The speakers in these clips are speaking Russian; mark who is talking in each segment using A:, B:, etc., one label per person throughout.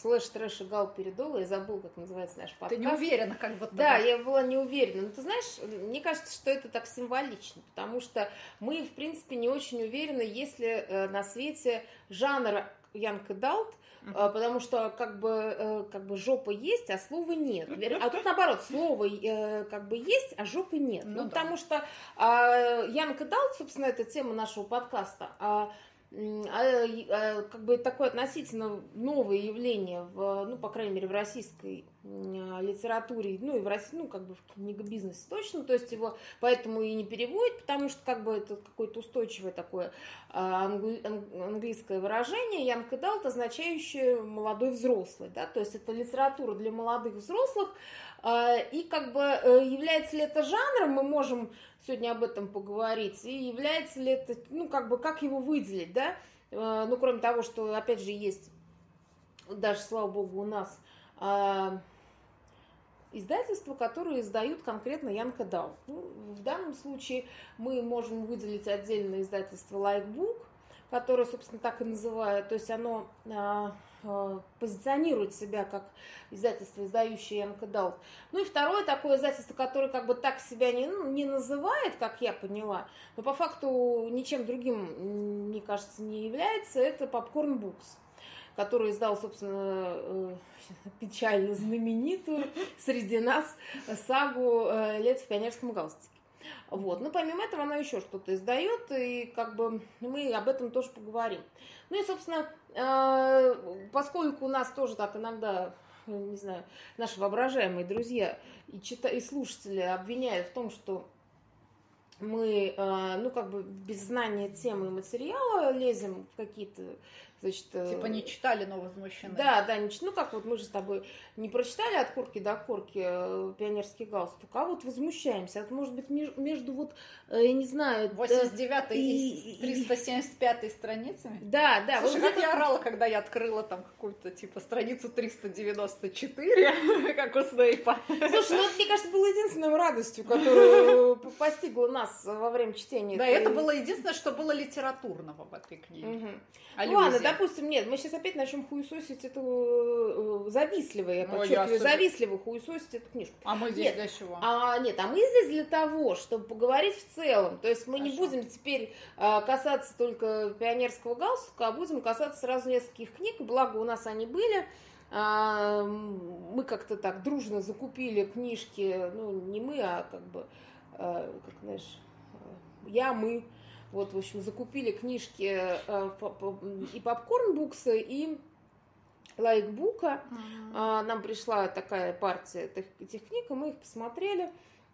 A: слэш трэш и гал передола, я забыл, как называется наш подкаст.
B: Ты не уверена, как будто
A: Да, я была не уверена. Но ты знаешь, мне кажется, что это так символично, потому что мы, в принципе, не очень уверены, если э, на свете жанр Young Adult, Uh-huh. потому что как бы, э, как бы жопа есть, а слова нет. А тут наоборот, слово э, как бы есть, а жопы нет. Ну, ну да. потому что а, Young Adult, собственно, это тема нашего подкаста. А, как бы такое относительно новое явление в, ну, по крайней мере, в российской а, литературе, ну, и в России, ну, как бы в книгобизнесе точно, то есть его поэтому и не переводят, потому что, как бы, это какое-то устойчивое такое английское выражение, young adult, означающее молодой взрослый, да, то есть это литература для молодых взрослых, и как бы э, является ли это жанром, мы можем сегодня об этом поговорить, и является ли это, ну, как бы, как его выделить, да, ну, кроме того, что, опять же, есть, даже, слава богу, у нас а, издательства, которые издают конкретно Янка Дал. Ну, в данном случае мы можем выделить отдельное издательство Likebook, которое, собственно, так и называют, то есть оно а, Э, позиционирует себя как издательство, издающее МКДАЛ. Ну и второе такое издательство, которое как бы так себя не, ну, не называет, как я поняла, но по факту ничем другим, мне кажется, не является, это Popcorn Books который издал, собственно, э, печально знаменитую среди нас сагу э, «Лет в пионерском галстуке». Вот. Но помимо этого она еще что-то издает, и как бы мы об этом тоже поговорим. Ну и, собственно, э, поскольку у нас тоже так иногда не знаю, наши воображаемые друзья и, чита и слушатели обвиняют в том, что мы, ну, как бы без знания темы и материала лезем в какие-то Значит,
B: э, типа не читали, но возмущены.
A: Да, да, не, ну как вот мы же с тобой не прочитали от корки до корки э, пионерский галстук, а вот возмущаемся. Это может быть между, между вот, э, я не знаю...
B: 89 и, и 375 страницами?
A: Да, да.
B: Слушай, вот как это... я орала, когда я открыла там какую-то типа страницу 394, как у Снейпа.
A: Слушай, ну это, мне кажется, было единственной радостью, которую постигла нас во время чтения.
B: Да, это было единственное, что было литературного в этой книге.
A: Ну ладно, допустим, нет, мы сейчас опять начнем хуесосить эту э, завистливо, я подчеркиваю, я завистливо хуесосить эту книжку.
B: А мы здесь
A: нет,
B: для чего?
A: А, нет, а мы здесь для того, чтобы поговорить в целом. То есть мы Хорошо. не будем теперь а, касаться только пионерского галстука, а будем касаться сразу нескольких книг, благо у нас они были. А, мы как-то так дружно закупили книжки, ну, не мы, а как бы, а, как знаешь, я, мы, вот, в общем, закупили книжки э, и попкорн букса, и лайкбука. Uh-huh. Нам пришла такая партия этих, этих книг, и мы их посмотрели.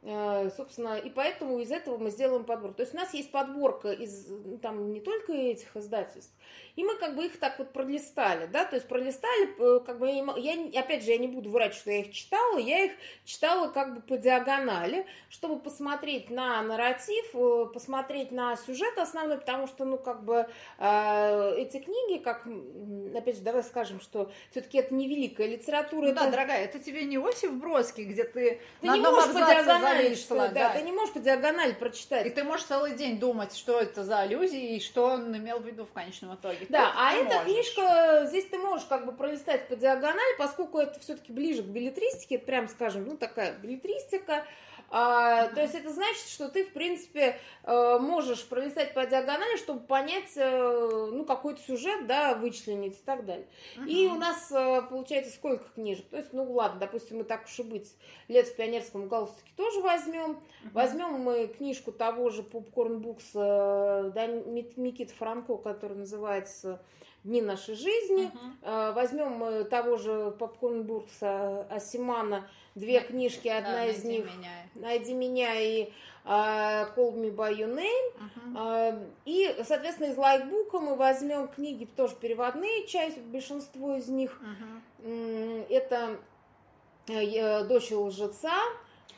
A: Э, собственно, и поэтому из этого мы сделаем подбор. То есть у нас есть подборка из там не только этих издательств, и мы как бы их так вот пролистали, да, то есть пролистали, э, как бы, я, опять же, я не буду врать, что я их читала, я их читала как бы по диагонали, чтобы посмотреть на нарратив, э, посмотреть на сюжет основной, потому что, ну, как бы, э, эти книги, как, опять же, давай скажем, что все-таки это не великая литература. Ну,
B: это... Да, дорогая, это тебе не Осип Бродский, где ты,
A: ты на не можешь по диагонали, что, да, да, ты не можешь по диагонали прочитать.
B: И ты можешь целый день думать, что это за аллюзии и что он имел в виду в конечном итоге.
A: Да, а эта книжка, здесь ты можешь как бы пролистать по диагонали, поскольку это все-таки ближе к билетристике, это прям скажем, ну такая билетристика, а, то есть это значит, что ты, в принципе, э, можешь пролистать по диагонали, чтобы понять, э, ну, какой-то сюжет, да, вычленить и так далее. Uh-huh. И у нас э, получается сколько книжек? То есть, ну, ладно, допустим, мы так уж и быть, лет в пионерском галстуке тоже возьмем. Uh-huh. Возьмем мы книжку того же Popcorn Books, да, Микит Франко, который называется дни нашей жизни. Uh-huh. Возьмем мы того же Попкорн Бурса Асимана, две книжки, одна да, из них меня. «Найди меня» и uh, «Call me by your name». Uh-huh. Uh, и, соответственно, из лайкбука мы возьмем книги тоже переводные, часть, большинство из них. Uh-huh. Это э, «Дочь лжеца»,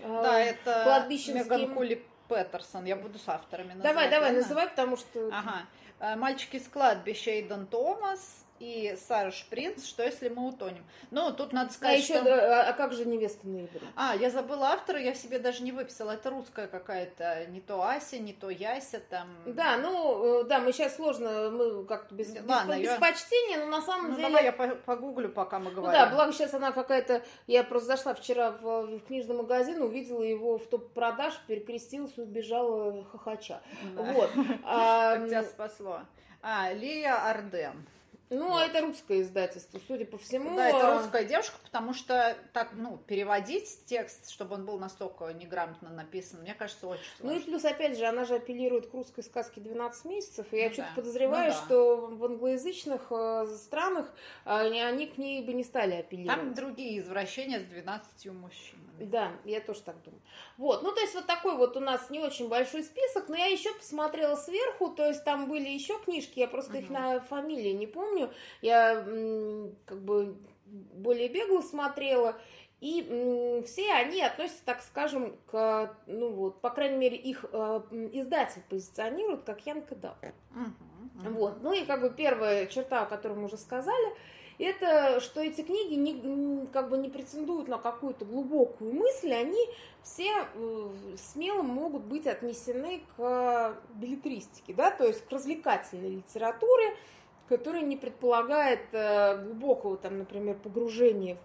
B: да, это кладбищенский... Меган Кули Петерсон. Я буду с авторами называть.
A: Давай, давай, называй, потому что...
B: Ага. Э, «Мальчики с кладбища» Эйден Томас, и Сара Шпринц «Что, если мы утонем?». Ну, тут надо
A: А
B: сказать,
A: еще,
B: что...
A: а как же невеста ноября?
B: А, я забыла автора, я себе даже не выписала. Это русская какая-то, не то Ася, не то Яся там.
A: Да, ну, э, да, мы сейчас сложно, мы как-то без,
B: Ладно,
A: без
B: я-
A: почтения, но на самом
B: Ну,
A: деле...
B: давай я по- погуглю, пока мы
A: Ну
B: говорим.
A: да, благо сейчас она какая-то... Я просто зашла вчера в, в книжный магазин, увидела его в топ-продаж, перекрестилась и убежала хохоча.
B: Да.
A: Вот. А,
B: тебя спасло. А, Лия Арден.
A: Ну, а это русское издательство, судя по всему.
B: Да, это
A: а,
B: русская девушка, потому что так, ну, переводить текст, чтобы он был настолько неграмотно написан, мне кажется, очень
A: Ну и
B: сложно.
A: плюс, опять же, она же апеллирует к русской сказке 12 месяцев, и я
B: Ну
A: что-то
B: да,
A: подозреваю,
B: ну да.
A: что в англоязычных э, странах э, они к ней бы не стали апеллировать.
B: Там другие извращения с 12 мужчинами.
A: Да, я тоже так думаю. Вот, ну то есть вот такой вот у нас не очень большой список, но я еще посмотрела сверху, то есть там были еще книжки, я просто их
B: Мгм.
A: на фамилии не помню, я м, как бы более бегло смотрела, и все они относятся, так скажем, к, ну вот, по крайней мере, их э, издатель позиционирует как Янка Дал.
B: Мгм, мгм.
A: Вот. Ну и как бы первая черта, о которой мы уже сказали, это что эти книги не, как бы не претендуют на какую-то глубокую мысль, они все э, смело могут быть отнесены к билетристике, да, то есть к развлекательной литературе, которая не предполагает э, глубокого, там, например, погружения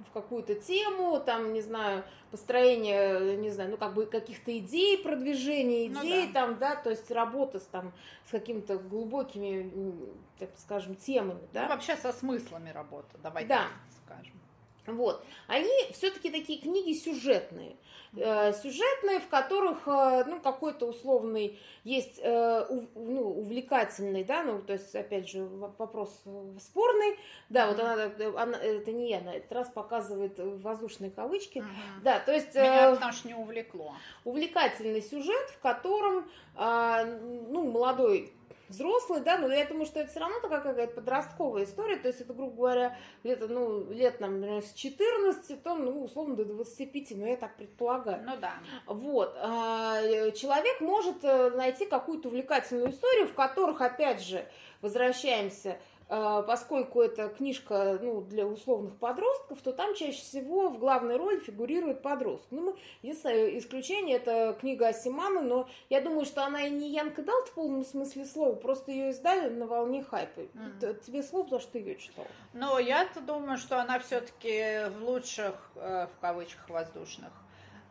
A: в, какую-то тему, там, не знаю, построение, не знаю, ну, как бы каких-то идей, продвижения
B: Ну
A: идей,
B: да.
A: там, да, то есть работа с, там, с какими-то глубокими, так скажем, темами, да.
B: Ну, вообще со смыслами работа, давай
A: Да.
B: так скажем.
A: Вот. Они все-таки такие книги сюжетные. Э, сюжетные, в которых, э, ну, какой-то условный есть э, ну, увлекательный, да, ну, то есть, опять же, вопрос спорный. Да, вот она, она- это не я, на этот раз показывает воздушные кавычки.
B: Мгм.
A: Да, то есть...
B: Меня потому что не увлекло.
A: увлекательный сюжет, в котором, а, ну, молодой взрослый, да, но я думаю, что это все равно такая какая-то подростковая история, то есть это, грубо говоря, где-то, ну, лет, там, например, с 14, то, ну, условно, до 25, ну, я так предполагаю.
B: Ну да.
A: Вот. а, э, Человек может э, найти какую-то увлекательную историю, в которых, опять же, возвращаемся, поскольку это книжка ну, для условных подростков, то там чаще всего в главной роли фигурирует подросток. Ну, единственное исключение это книга Асимана, но я думаю, что она и не Янка Далт в полном смысле слова, просто ее издали на волне хайпа. Т- Тебе слово, потому что ты ее читала.
B: Но я-то думаю, что она все-таки в лучших, э, в кавычках, воздушных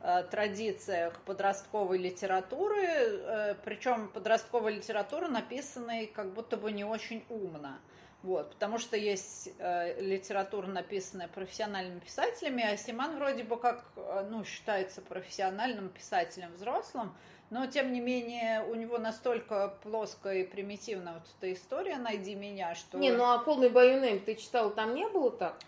B: э, традициях подростковой литературы, э, причем подростковой литературы, написанной как будто бы не очень умно. Вот, потому что есть э, литература, написанная профессиональными писателями, а Симан вроде бы как, э, ну, считается профессиональным писателем взрослым, но, тем не менее, у него настолько плоская и примитивная вот эта история «Найди меня», что...
A: Не, ну а полный Баюнейм ты читала, там не было так?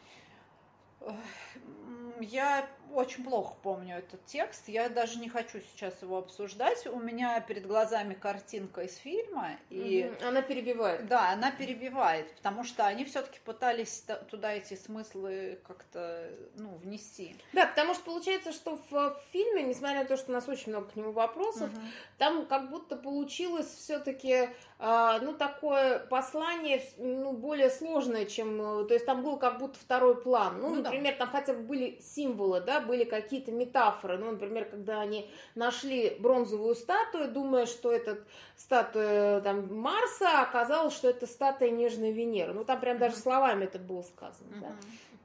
B: Я очень плохо помню этот текст. Я даже не хочу сейчас его обсуждать. У меня перед глазами картинка из фильма. И.
A: Она перебивает.
B: да, она перебивает, потому что они все-таки пытались та- туда эти смыслы как-то ну, внести.
A: Да, потому что получается, что в, фильме, несмотря на то, что у нас очень много к нему вопросов,
B: Мгм.
A: там как будто получилось все-таки, ну, такое послание, ну, более сложное, чем, э, то есть там был как будто второй план. Ну,
B: Ну да.
A: например, там хотя бы были символы, да, были какие-то метафоры. Ну, например, когда они нашли бронзовую статую, думая, что это статуя там Марса, оказалось, что это статуя нежной Венеры. Ну, там прям даже словами это было сказано, да.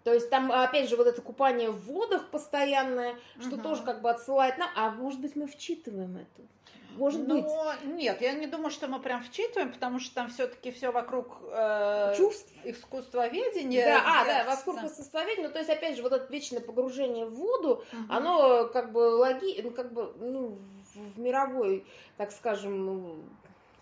A: То есть там, опять же, вот это купание в водах постоянное, что
B: Мгм.
A: тоже как бы отсылает нам. А может быть, мы вчитываем это? Может быть.
B: Но нет, я не думаю, что мы прям вчитываем, потому что там все-таки все вокруг э,
A: Чувств.
B: искусствоведения.
A: Да, а, да, вокруг искусствоведения. Ну, то есть, опять же, вот это вечное погружение в воду,
B: Мгм.
A: оно как бы логи, ну, как бы, ну, в, в мировой, так скажем,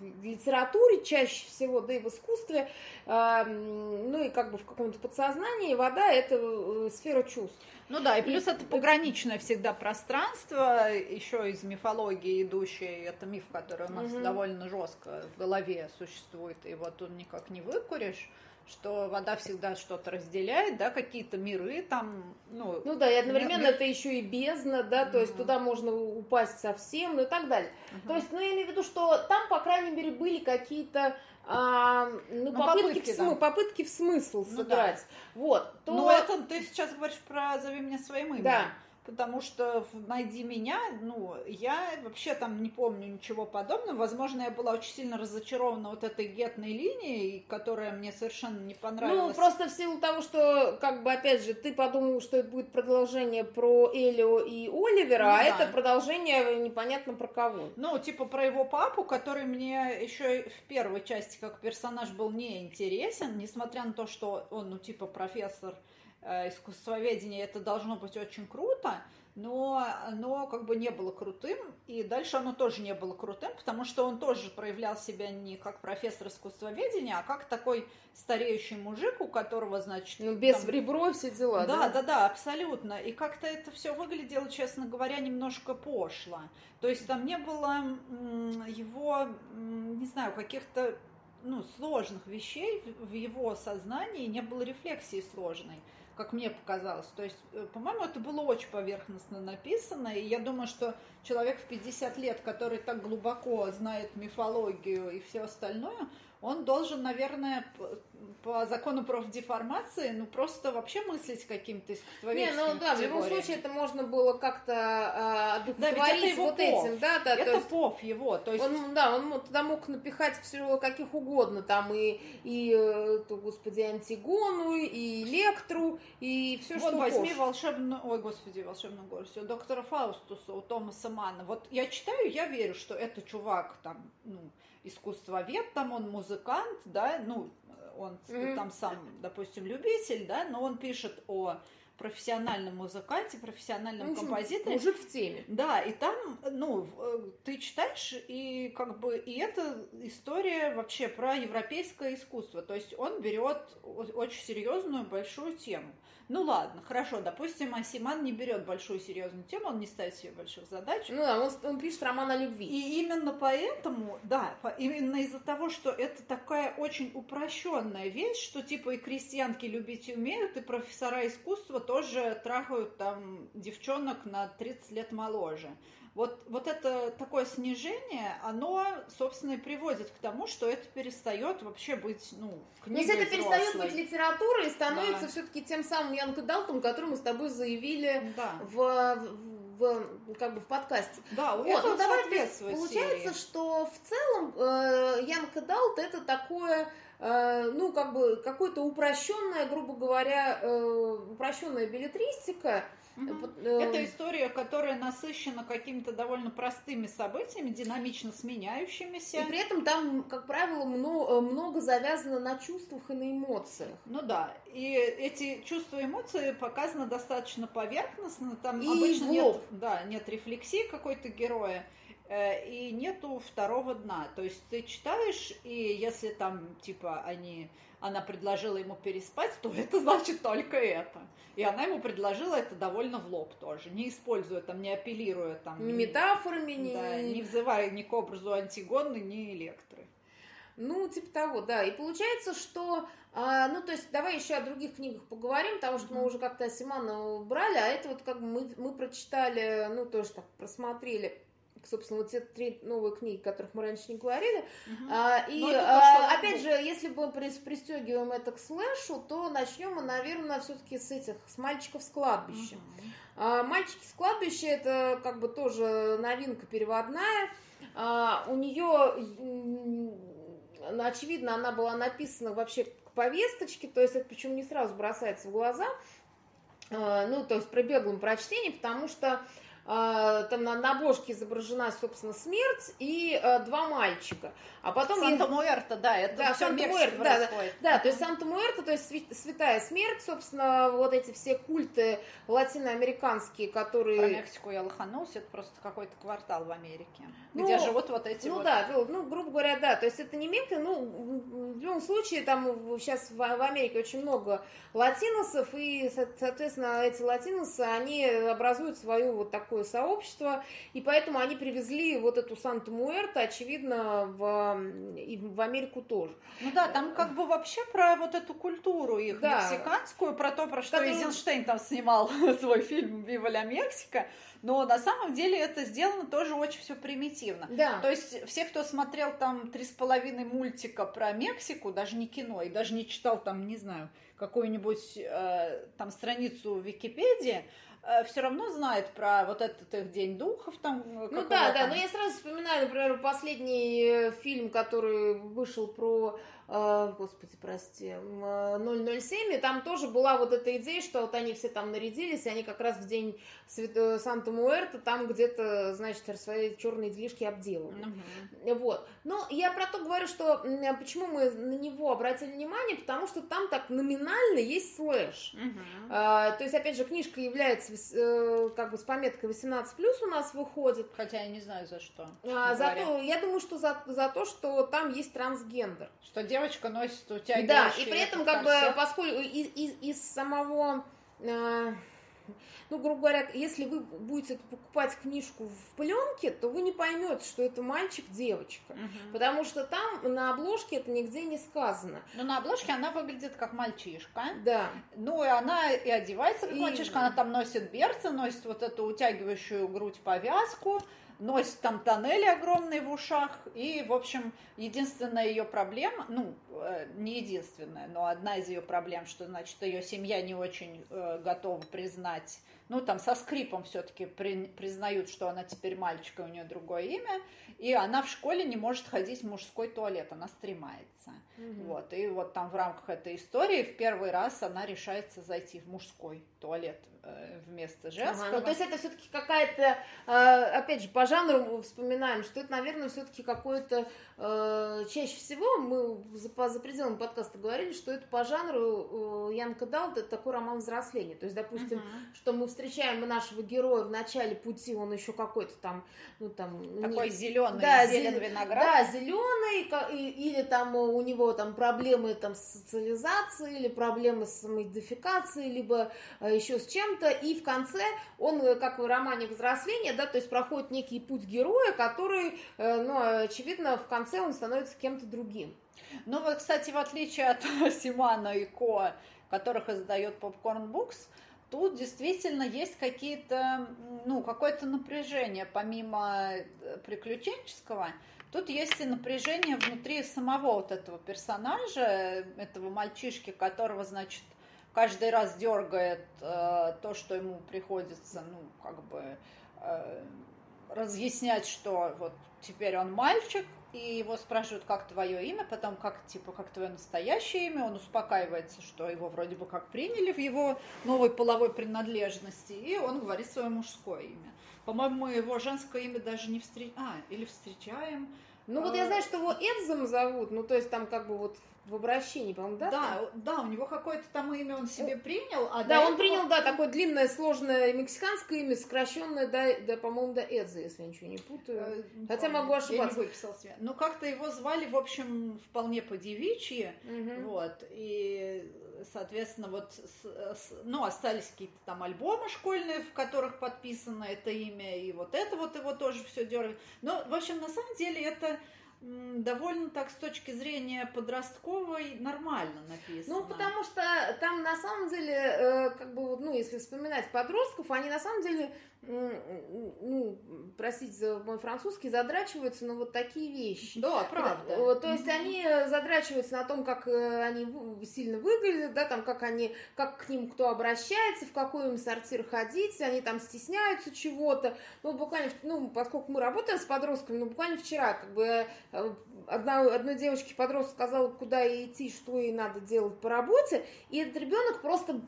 A: ну, литературе чаще всего, да и в искусстве, а, м, ну и как бы в каком-то подсознании вода это э, сфера чувств.
B: Ну да, и
A: И-
B: плюс это пограничное всегда пространство, еще из мифологии идущее, это миф, который у нас
A: Мгм.
B: довольно жестко в голове существует, и вот он никак не выкуришь. Что вода всегда что-то разделяет, да, какие-то миры там, ну...
A: Ну да, и одновременно мир... это еще и бездна, да, то mm-hmm. есть туда можно упасть совсем, ну и так далее. Mm-hmm. То есть, ну я имею в виду, что там, по крайней мере, были какие-то а, ну, ну, попытки, попытки, в, да. попытки в смысл ну, сыграть. Да. Вот.
B: То... Ну, это ты сейчас говоришь про «Зови меня своим именем». Да потому что «Найди меня», ну, я вообще там не помню ничего подобного. Возможно, я была очень сильно разочарована вот этой гетной линией, которая мне совершенно не понравилась.
A: Ну, просто в силу того, что, как бы, опять же, ты подумал, что это будет продолжение про Элио и Оливера, ну, а да. это продолжение непонятно про кого.
B: Ну, типа про его папу, который мне еще в первой части как персонаж был неинтересен, несмотря на то, что он, ну, типа профессор искусствоведения это должно быть очень круто, но оно как бы не было крутым, и дальше оно тоже не было крутым, потому что он тоже проявлял себя не как профессор искусствоведения, а как такой стареющий мужик, у которого, значит...
A: Ну, без там... ребро все дела,
B: да? Да, да, да, абсолютно. И как-то это все выглядело, честно говоря, немножко пошло. То есть там не было его, не знаю, каких-то ну, сложных вещей в его сознании, не было рефлексии сложной как мне показалось. То есть, э, по-моему, это было очень поверхностно написано, и я думаю, что человек в 50 лет, который так глубоко знает мифологию и все остальное, он должен, наверное, по закону профдеформации, ну, просто вообще мыслить каким-то искусствоведческим
A: Не, ну да, в любом случае это можно было как-то э, да, вот пов. этим, да, да.
B: Это есть, пов его, то есть...
A: Он, да, он туда мог напихать все каких угодно, там и, и э, то, господи, Антигону, и Электру, и все, вот, что
B: возьми пош. волшебную, ой, господи, волшебную гору, все, доктора Фаустуса у Томаса Манна. Вот я читаю, я верю, что это чувак там, ну, искусствовед, там он музыкант, да, ну, он mm-hmm. там сам, допустим, любитель, да, но он пишет о профессиональном музыканте, профессиональном ну, композиторе.
A: Мужик в теме.
B: Да, и там, ну, э, ты читаешь, и как бы, и это история вообще про европейское искусство. То есть он берет очень серьезную большую тему. Ну ладно, хорошо, допустим, Асиман не берет большую серьезную тему, он не ставит себе больших задач.
A: Ну да, он, он пишет роман о любви.
B: И именно поэтому, да, именно из-за того, что это такая очень упрощенная вещь, что типа и крестьянки любить умеют, и профессора искусства тоже трахают там девчонок на 30 лет моложе. Вот, вот это такое снижение, оно, собственно, и приводит к тому, что это перестает вообще быть, ну, книгой
A: Если это взрослой. перестает быть литературой и становится да. все-таки тем самым Янка Далтом, который мы с тобой заявили да. в, в, как бы в подкасте.
B: Да,
A: вот, ну, давай, Получается, серии. что в целом э, Янка Далт это такое э, ну, как бы, какое-то упрощенная, грубо говоря, э, упрощенная билетристика,
B: Угу. Это история, которая насыщена какими-то довольно простыми событиями, динамично сменяющимися.
A: И при этом там, как правило, много, много завязано на чувствах и на эмоциях.
B: Ну да, и эти чувства и эмоции показаны достаточно поверхностно. Там и обычно нет, да, нет рефлексии какой-то героя э, и нету второго дна. То есть ты читаешь, и если там, типа, они она предложила ему переспать, то это значит только это. И она ему предложила это довольно в лоб тоже, не используя там, не апеллируя там.
A: Ни метафорами,
B: ни... Да, не взывая ни к образу Антигоны, ни Электры.
A: Ну, типа того, да. И получается, что, а, ну, то есть, давай еще о других книгах поговорим, потому что mm-hmm. мы уже как-то Асимана брали, а это вот как бы мы, мы прочитали, ну, тоже так просмотрели собственно, вот те три новые книги, о которых мы раньше не говорили. Угу. А, и, а, опять же, если мы пристегиваем это к слэшу, то начнем мы, наверное, все-таки с этих, с мальчиков с кладбища. Угу. А, Мальчики с кладбища это как бы тоже новинка переводная. А, у нее, очевидно, она была написана вообще к повесточке, то есть это причем не сразу бросается в глаза. А, ну, то есть при беглом прочтении, потому что там на, на обложке изображена, собственно, смерть и э, два мальчика. А потом...
B: Санта-Муэрта, да, это
A: да, все Санта-Муэрта, да, да, да, то есть Санта-Муэрта, то есть святая смерть, собственно, вот эти все культы латиноамериканские, которые...
B: Про Мексику я лоханулся, это просто какой-то квартал в Америке, ну, где живут вот эти
A: ну,
B: вот...
A: да, ну, грубо говоря, да, то есть это не Мекка, ну, в любом случае, там сейчас в, в Америке очень много латиносов, и, соответственно, эти латиносы, они образуют свою вот такую такое сообщество, и поэтому они привезли вот эту Санта-Муэрто, очевидно, в, и в Америку тоже.
B: Ну да, там как бы вообще про вот эту культуру их
A: Да.
B: мексиканскую, про то, про что
A: Которую-
B: Эйзенштейн там снимал свой фильм «Вива ля Мексика», но на самом деле это сделано тоже очень все примитивно.
A: Да.
B: То есть все, кто смотрел там три с половиной мультика про Мексику, даже не кино, и даже не читал там, не знаю, какую-нибудь э, там страницу в Википедии, все равно знает про вот этот их День духов там. э,
A: Ну да, да, но я сразу вспоминаю, например, последний э, фильм, который вышел про, э, господи, прости, м, э, 007, и там тоже была вот эта идея, что вот они все там нарядились, и они как раз в день Свят- э, Санта-Муэрто там где-то, значит, свои черные делишки обделывали.
B: Мгм.
A: Вот. Но я про то говорю, что почему мы на него обратили внимание, потому что там так номинально есть слэш.
B: Мгм.
A: А, то есть, опять же, книжка является э, как бы с пометкой 18+, у нас выходит.
B: Хотя я не знаю за что.
A: А,
B: говоря.
A: зато, я думаю, что за, за то, что там есть трансгендер.
B: Что девочка носит
A: Да,
B: утягивающий
A: и при этом, как бы,
B: корсет.
A: поскольку из, из, из самого... э, ну, грубо говоря, если вы будете покупать книжку в пленке, то вы не поймете, что это мальчик-девочка.
B: Мгм.
A: Потому что там на обложке это нигде не сказано.
B: Ну, на обложке она выглядит как мальчишка.
A: Да.
B: Ну, и она и одевается как
A: И-
B: мальчишка, она там носит берцы, носит вот эту утягивающую грудь повязку, носит там тоннели огромные в ушах. И, в общем, единственная ее проблема, ну, э, не единственная, но одна из ее проблем, что, значит, ее семья не очень э, готова признать, ну, там со скрипом все-таки признают, что она теперь мальчик, и у нее другое имя, и она в школе не может ходить в мужской туалет, она стремается. Вот, и вот там в рамках этой истории в первый раз она решается зайти в мужской туалет э, вместо женского.
A: Ага, ну, то есть это все-таки какая-то, э, опять же, по жанру вспоминаем, что это, наверное, все-таки какое-то, э, чаще всего мы за, по- за пределами подкаста говорили, что это по жанру Янка Далт, это такой роман взросления. То есть, допустим,
B: Мгм.
A: что мы встречаем нашего героя в начале пути, он еще какой-то там, ну там... не-
B: Такой зеленый,
A: Да,
B: зелен
A: зелен-
B: виноград.
A: Да, зеленый, или там у него там проблемы там с социализацией, или проблемы с самоидентификацией, либо э, еще с чем-то. И в конце он, э, как в романе «Взросление», да, то есть проходит некий путь героя, который, э, ну, очевидно, в конце он становится кем-то другим.
B: Ну вот, кстати, в отличие от Симана и Ко, которых издает Popcorn Books, тут действительно есть какие-то, ну, какое-то напряжение, помимо э, приключенческого, тут есть и напряжение внутри самого вот этого персонажа, этого мальчишки, которого, значит, каждый раз дергает э, то, что ему приходится, ну, как бы э, разъяснять, что вот теперь он мальчик, и его спрашивают, как твое имя, потом как, типа, как твое настоящее имя, он успокаивается, что его вроде бы как приняли в его новой половой принадлежности, и он говорит свое мужское имя. По-моему, его женское имя даже не встречаем, а, или встречаем.
A: Ну вот
B: А.
A: я знаю, что его Эдзом зовут, ну то есть там как бы вот в обращении, по-моему, да?
B: Да, да, у него какое-то там имя он себе принял, а
A: Да, он
B: этого-
A: принял, да, такое длинное, сложное мексиканское имя, сокращенное, да, да по-моему, до Эдза, если я ничего не путаю.
B: Э,
A: Хотя могу ошибаться.
B: Я не выписал себе. Ну, как-то его звали, в общем, вполне по-девичьи.
A: Мгм.
B: Вот, и, соответственно, вот, ну, остались какие-то там альбомы школьные, в которых подписано это имя, и вот это вот его тоже все дергает. Но, в общем, на самом деле это довольно так с точки зрения подростковой нормально написано.
A: Ну, потому что там на самом деле, э, как бы, ну, если вспоминать подростков, они на самом деле, ну, простите за мой французский, задрачиваются на вот такие вещи.
B: Да, правда.
A: Э, То есть они задрачиваются на том, как э, они сильно выглядят, да, там, как они, как к ним кто обращается, в какой им сортир ходить, они там стесняются чего-то. Ну, буквально, ну, поскольку мы работаем с подростками, ну, буквально вчера, как бы, э, одна, одной девочке подросток сказала, куда идти, что ей надо делать по работе, и этот ребенок просто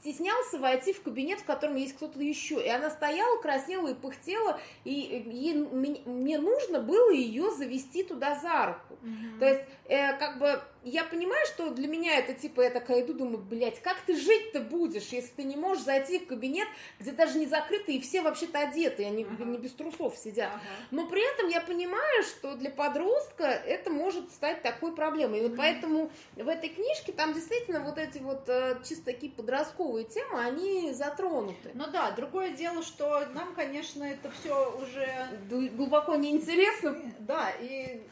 A: стеснялся войти в кабинет, в котором есть кто-то еще. И она стояла, краснела и пыхтела, и ей- мне, нужно было ее завести туда за руку.
B: Мгм.
A: То есть, э, как бы, я понимаю, что для меня это типа, я такая иду, думаю, блядь, как ты жить-то будешь, если ты не можешь зайти в кабинет, где даже не закрыты, и все вообще-то одеты, они ага. не без трусов сидят. Ага. Но при этом я понимаю, что для подростка это может стать такой проблемой. И вот mm поэтому в этой книжке там действительно вот эти вот э, чисто такие подростковые темы, они затронуты.
B: Ну да, другое дело, что нам, конечно, это все уже
A: глубоко неинтересно.
B: Да, и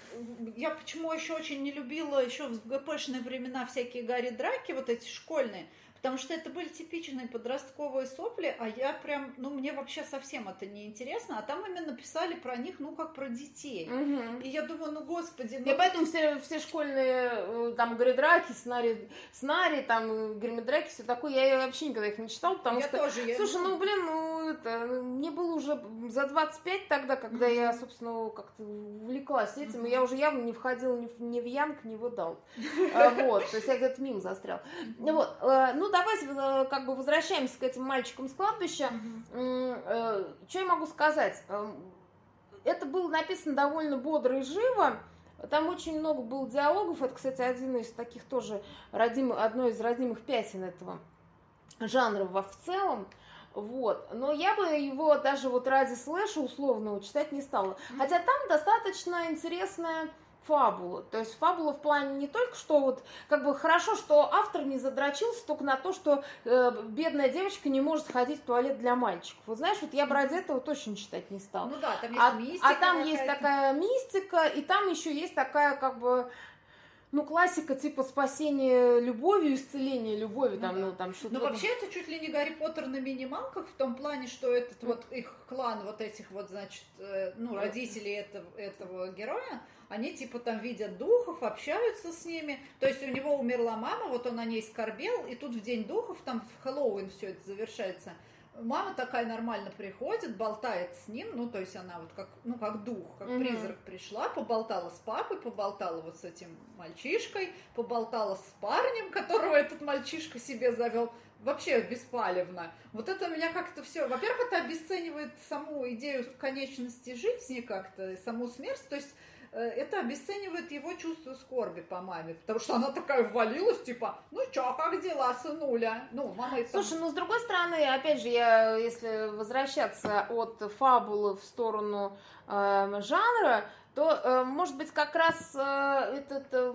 B: я почему еще очень не любила еще в ГПшные времена всякие Гарри Драки, вот эти школьные, потому что это были типичные подростковые сопли, а я прям, ну, мне вообще совсем это не интересно, а там именно писали про них, ну, как про детей. Угу. И я думаю, ну, господи... Ну...
A: Я поэтому все, все школьные, э, там, Гридраки, Снарри, Снарри, там, Гримидраки, все такое, я вообще никогда их не читала, потому
B: я
A: что...
B: Тоже, я...
A: Слушай, ну, блин, ну, это, мне было уже за 25 тогда, когда мм я, собственно, как-то увлеклась этим, мм и я уже явно не входила ни в, ни в Янг, ни в Adult. Вот, то есть я где-то мимо застряла. Вот, э, ну, давайте э, как бы возвращаемся к этим мальчикам с кладбища. Mm-hmm. Что я могу сказать? Это было написано довольно бодро и живо. Там очень много было диалогов. Это, кстати, один из таких тоже родимых, одно из родимых пятен этого жанра в целом. Вот. Но я бы его даже вот ради слэша условного читать не стала. Хотя там достаточно интересная фабулу. То есть фабула в плане не только что вот, как бы хорошо, что автор не задрочился только на то, что э, бедная девочка не может ходить в туалет для мальчиков. Вот знаешь, вот я бы ради этого точно читать не стала.
B: Ну да, там есть а, мистика.
A: А там есть такая мистика, и там еще есть такая как бы ну, классика типа спасения любовью, исцеления любовью, там, ну, ну там что-то.
B: Ну, вообще, это чуть ли не Гарри Поттер на минималках, в том плане, что этот вот их клан вот этих вот, значит, э, ну, родителей этого, этого героя, они типа там видят духов, общаются с ними. То есть у него умерла мама, вот он о ней скорбел, и тут в день духов, там в Хэллоуин все это завершается, мама такая нормально приходит, болтает с ним, ну, то есть она вот как, ну, как дух, как mm-hmm. призрак пришла, поболтала с папой, поболтала вот с этим мальчишкой, поболтала с парнем, которого этот мальчишка себе завел, вообще беспалевно. Вот это меня как-то все, во-первых, это обесценивает саму идею конечности жизни как-то, саму смерть, то есть это обесценивает его чувство скорби по маме, потому что она такая ввалилась, типа, ну чё, как дела, сынуля? Ну, мама это...
A: Слушай, ну с другой стороны, опять же, я, если возвращаться от фабулы в сторону э, жанра, то, э, может быть, как раз э, этот э,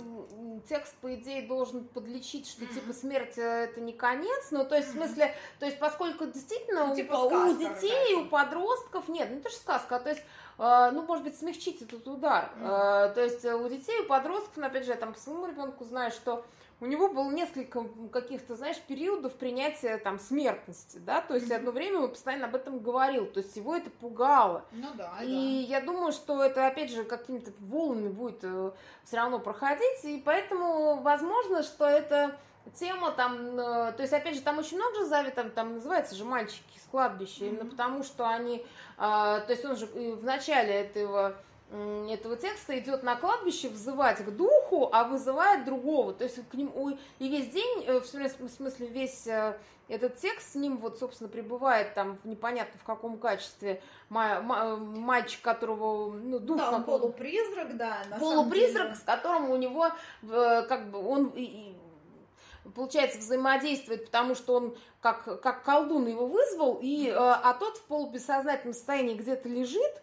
A: текст, по идее, должен подлечить, что, mm-hmm. типа, смерть это не конец, ну, то есть, mm-hmm. в смысле, то есть, поскольку действительно ну, типа у, сказка, у детей, да. у подростков, нет, не то, что сказка, а то есть, ну, может быть, смягчить этот удар. Mm. То есть у детей, у подростков, ну, опять же, я там по своему ребенку знаю, что у него было несколько каких-то, знаешь, периодов принятия там смертности, да, то есть mm-hmm. одно время он постоянно об этом говорил, то есть его это пугало.
B: Ну да.
A: И да. я думаю, что это опять же какими-то волнами будет э, все равно проходить, и поэтому возможно, что это тема там, э, то есть опять же там очень много же зави, там, там называется же мальчики с кладбища, mm-hmm. именно потому что они, а, то есть он же в начале этого этого текста идет на кладбище взывать к духу, а вызывает другого. То есть к ним и весь день, э, в смысле весь э, этот текст с ним вот, собственно, прибывает там непонятно в каком качестве. Мальчик, которого, ну, дух
B: да,
A: он
B: полупризрак, да,
A: полупризрак, с которым у него как бы он получается, взаимодействует, потому что он как, как колдун его вызвал, и, э, а тот в полубессознательном состоянии где-то лежит,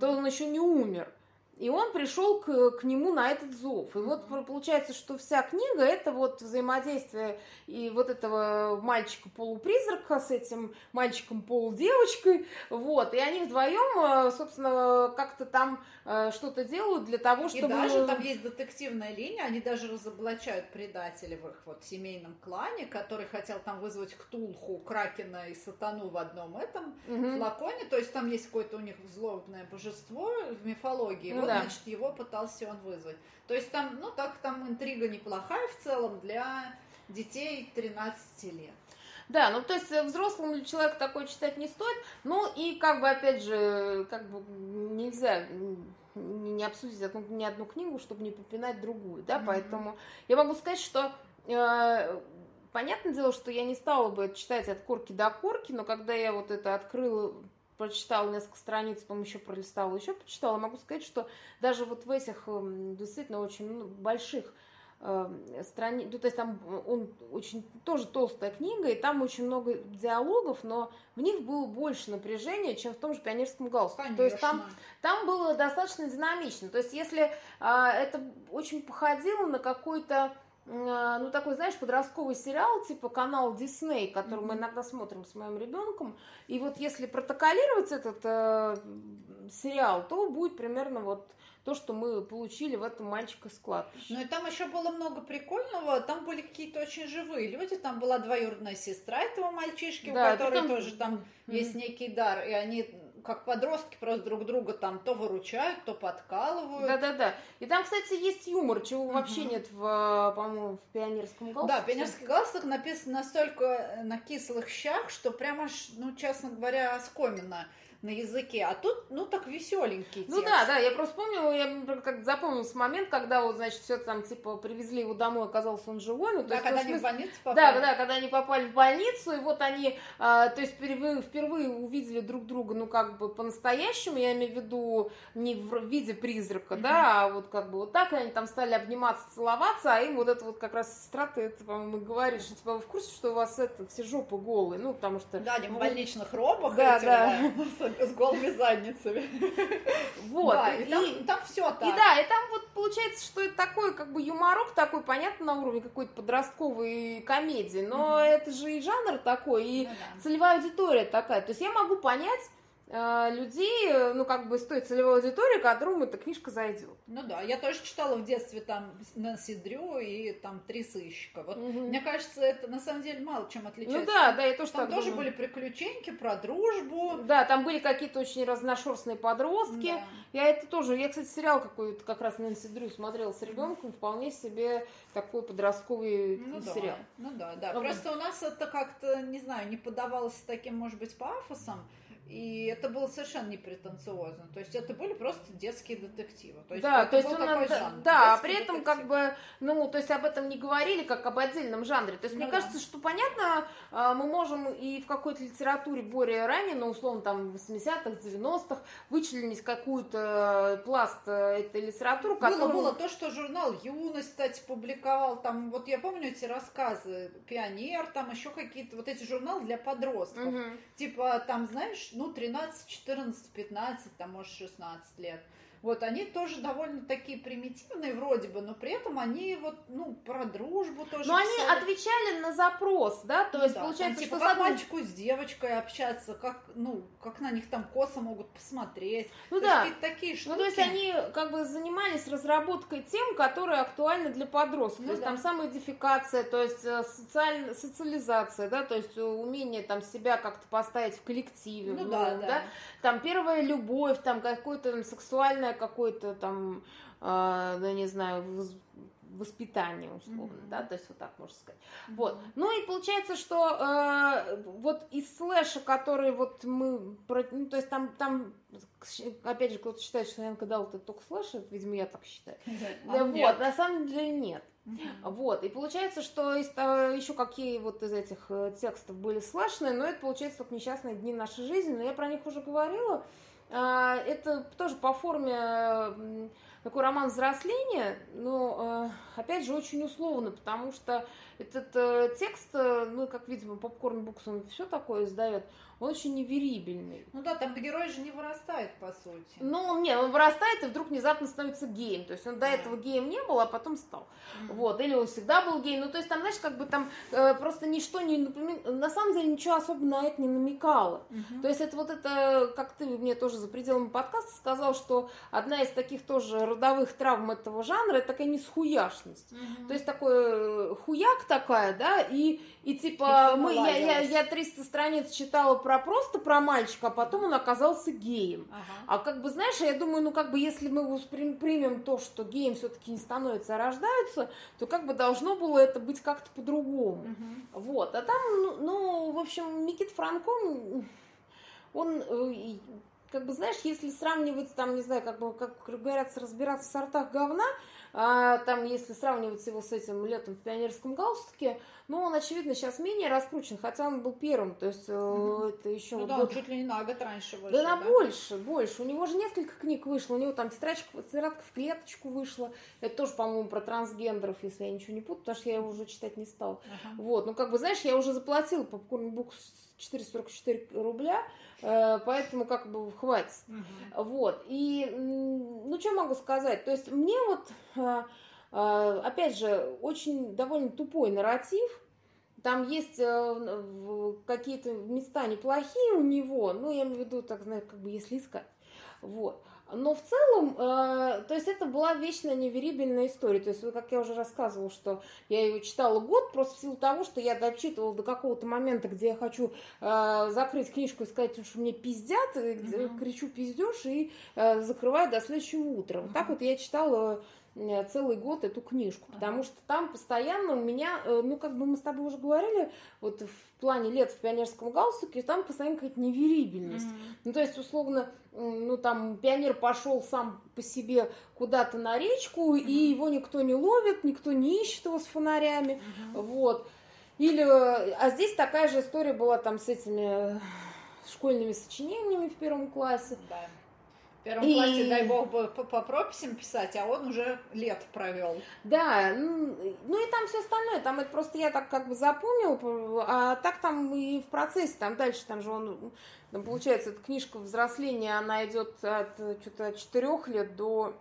A: то он еще не умер. И он пришел к, к нему на этот зов. И вот получается, что вся книга это вот взаимодействие и вот этого мальчика-полупризрака с этим мальчиком-полудевочкой. Вот. И они вдвоем, э, собственно, как-то там э, что-то делают для того, чтобы...
B: И даже там есть детективная линия, они даже разоблачают предателей в их вот семейном клане, который хотел там вызвать Ктулху, Кракена и Сатану в одном этом угу. флаконе. То есть там есть какое-то у них злобное божество в мифологии. Ну, вот, да. значит, его пытался он вызвать. То есть там, ну, так там интрига неплохая в целом для детей 13 лет.
A: Да, ну то есть э, взрослому человеку такое читать не стоит. Ну и как бы опять же, как бы нельзя не обсудить одну, ни одну книгу, чтобы не попинать другую, да, mm-hmm. поэтому я могу сказать, что э, понятное дело, что я не стала бы читать от корки до корки, но когда я вот это открыла прочитала несколько страниц, потом еще пролистала, еще почитала, могу сказать, что даже вот в этих эм, действительно очень ну, больших э, страни... ну, то есть там он очень тоже толстая книга, и там очень много диалогов, но в них было больше напряжения, чем в том же пионерском галстуке.
B: Конечно.
A: То есть там, там было достаточно динамично. То есть если а, это очень походило на какой-то ну, такой, знаешь, подростковый сериал, типа канал Дисней, который mm-hmm. мы иногда смотрим с моим ребенком. И вот если протоколировать этот э, сериал, то будет примерно вот то, что мы получили в этом мальчика с кладбища.
B: Ну и там еще было много прикольного, там были какие-то очень живые люди, там была двоюродная сестра этого мальчишки, да, у которой там... тоже там mm-hmm. есть некий дар, и они как подростки просто друг друга там то выручают, то подкалывают.
A: Да-да-да. И там, кстати, есть юмор, чего угу. вообще нет, в, по-моему, в пионерском галстуке.
B: Да, пионерский галстук написан настолько на кислых щах, что прямо, ну, честно говоря, оскомина на языке, а тут, ну, так веселенький
A: Ну да, да, я просто помню, я как запомнился момент, когда вот, значит, все там, типа, привезли его домой, оказался он живой. Ну,
B: то да, есть, когда ну, они в больницу
A: попали. Да, да, когда они попали в больницу, и вот они, а, то есть, впервые, впервые увидели друг друга, ну, как бы по-настоящему, я имею в виду не в виде призрака, mm-hmm. да, а вот как бы вот так, и они там стали обниматься, целоваться, а им вот это вот как раз сестра, ты это, по-моему, говорит, что, типа, вы в курсе, что у вас это, все жопы голые, ну, потому что...
B: Да, они в больничных робах.
A: Да, да.
B: с голыми задницами.
A: Вот.
B: Да, и, и там, там все так.
A: И да, и там вот получается, что это такой как бы юморок такой, понятно, на уровне какой-то подростковой комедии, но mm-hmm. это же и жанр такой, и ну, да. целевая аудитория такая. То есть я могу понять, людей, э, ну, как бы, с той целевой аудиторией, которому эта книжка зайдет.
B: Ну да, я тоже читала в детстве там Нэнси Дрю и там Три сыщика. Вот, угу. мне кажется, это на самом деле мало чем отличается.
A: Ну да, да, я тоже
B: Там тоже
A: думаю.
B: были приключеньки про дружбу.
A: Да, там были какие-то очень разношерстные подростки. Да. Я это тоже, я, кстати, сериал какой-то как раз Нэнси Дрю смотрела с ребенком, вполне себе такой подростковый
B: ну,
A: сериал.
B: Да. Ну да, да. Просто у нас это как-то, не знаю, не подавалось таким, может быть, пафосом. И это было совершенно не претенциозно. То есть это были просто детские детективы.
A: То есть да, то есть он, такой да, жанр, да, а при этом как бы, ну, то есть об этом не говорили как об отдельном жанре. То есть ну, мне да. кажется, что понятно, а, мы можем и в какой-то литературе более ранее, ну, условно, там, в 80-х, 90-х, вычленить какую-то пласт э, этой литературы,
B: которую... Было, было то, что журнал «Юность», кстати, публиковал, там, вот я помню эти рассказы, «Пионер», там еще какие-то, вот эти журналы для подростков. Угу. Типа, там, знаешь, ну, 13, 14, 15, там, может, 16 лет. Вот они тоже довольно такие примитивные вроде бы, но при этом они вот, ну, про дружбу тоже.
A: Но писали. они отвечали на запрос, да, то есть да, получается,
B: там, типа,
A: что
B: как одной... мальчику с девочкой общаться, как, ну, как на них там косо могут посмотреть.
A: Ну то да.
B: Есть, такие штуки.
A: Ну то есть они как бы занимались разработкой тем, которые актуальны для подростков. Ну, то есть да. там самоидентификация, то есть э, социаль... социализация, да, то есть умение там себя как-то поставить в коллективе.
B: Ну, ну да, да.
A: да. Там первая любовь, там какое-то сексуальное какое-то там, э, ну, не знаю, воспитание, условно, mm-hmm. да, то есть вот так можно сказать. Mm-hmm. Вот. Ну и получается, что э, вот из слэша, который вот мы, ну, то есть там, там опять же, кто-то считает, что Янка дал это только слэш, видимо, я так считаю.
B: А
A: вот, нет. на самом деле нет. Mm-hmm. Вот, и получается, что из, еще какие вот из этих э, текстов были слэшные, но это получается только несчастные дни нашей жизни, но я про них уже говорила, а, это тоже по форме такой роман взросления, но, э, опять же, очень условно, потому что этот э, текст, ну, как видимо, Попкорн Букс, он все такое издает, он очень неверибельный.
B: Ну да, там герой же не вырастает, по сути.
A: Ну, нет, он вырастает и вдруг внезапно становится геем. То есть он до этого геем не был, а потом стал. Mm-hmm. Вот, или он всегда был геем. Ну, то есть там, знаешь, как бы там э, просто ничто не напоминает, на самом деле ничего особо на это не намекало. Mm-hmm. То есть это вот это, как ты мне тоже за пределами подкаста сказал, что одна из таких тоже родовых травм этого жанра, это такая несхуяшность. Mm-hmm. То есть такой э, хуяк такая, да, и, и типа и мы, я, я, я 300 страниц читала про просто про мальчика, а потом он оказался геем. Ага. А как бы, знаешь, я думаю, ну как бы если мы примем то, что геем все-таки не становятся, а рождаются, то как бы должно было это быть как-то по-другому. Угу. Вот. А там, ну, ну, в общем, Микит Франко, он э, как бы, знаешь, если сравнивать, там, не знаю, как бы, как говорят, разбираться в сортах говна, а, там, если сравнивать его с этим летом в пионерском галстуке, ну, он, очевидно, сейчас менее раскручен, хотя он был первым, то есть mm-hmm. это еще...
B: Ну
A: вот
B: да, год... чуть ли не на год раньше
A: вышел. Да, на да? больше, больше. У него же несколько книг вышло, у него там тетрадка в клеточку вышла, это тоже, по-моему, про трансгендеров, если я ничего не путаю, потому что я его уже читать не стала. Uh-huh. Вот, ну, как бы, знаешь, я уже заплатила попкорн бук 444 рубля, э, поэтому как бы хватит. Угу. Вот. И, ну, что могу сказать? То есть мне вот, э, э, опять же, очень довольно тупой нарратив, там есть какие-то места неплохие у него, ну, я имею в виду, так знаю, как бы если искать. Вот. Но в целом, э, то есть это была вечно неверибельная история. То есть, как я уже рассказывала, что я ее читала год, просто в силу того, что я дочитывала до какого-то момента, где я хочу э, закрыть книжку и сказать, что мне пиздят, mm-hmm. кричу пиздешь и э, закрываю до следующего утра. Mm-hmm. Вот так вот я читала Э, целый год эту книжку, потому что там постоянно у меня, э, ну, как бы мы с тобой уже говорили, вот в плане лет в пионерском галстуке, там постоянно какая-то неверибельность. Mm-hmm. Ну, то есть, условно, ну, там, пионер пошел сам по себе куда-то на речку, mm-hmm. и его никто не ловит, никто не ищет его с фонарями, mm-hmm. вот. Или, а здесь такая же история была там с этими школьными сочинениями в первом классе.
B: Да первом и... классе, дай бог, бы по, по прописям писать, а он уже лет провел.
A: Да, ну, ну и там все остальное, там это просто я так как бы запомнил, а так там и в процессе, там дальше, там же он, там, получается, эта книжка взросления, она идет от что-то от 4 лет до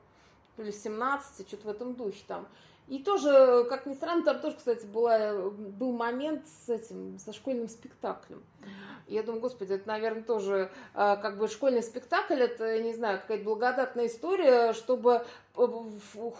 A: или 17, что-то в этом духе там. И тоже, как ни странно, там тоже, кстати, была, был момент с этим, со школьным спектаклем. Я думаю, господи, это, наверное, тоже а, как бы школьный спектакль, это, не знаю, какая-то благодатная история, чтобы э,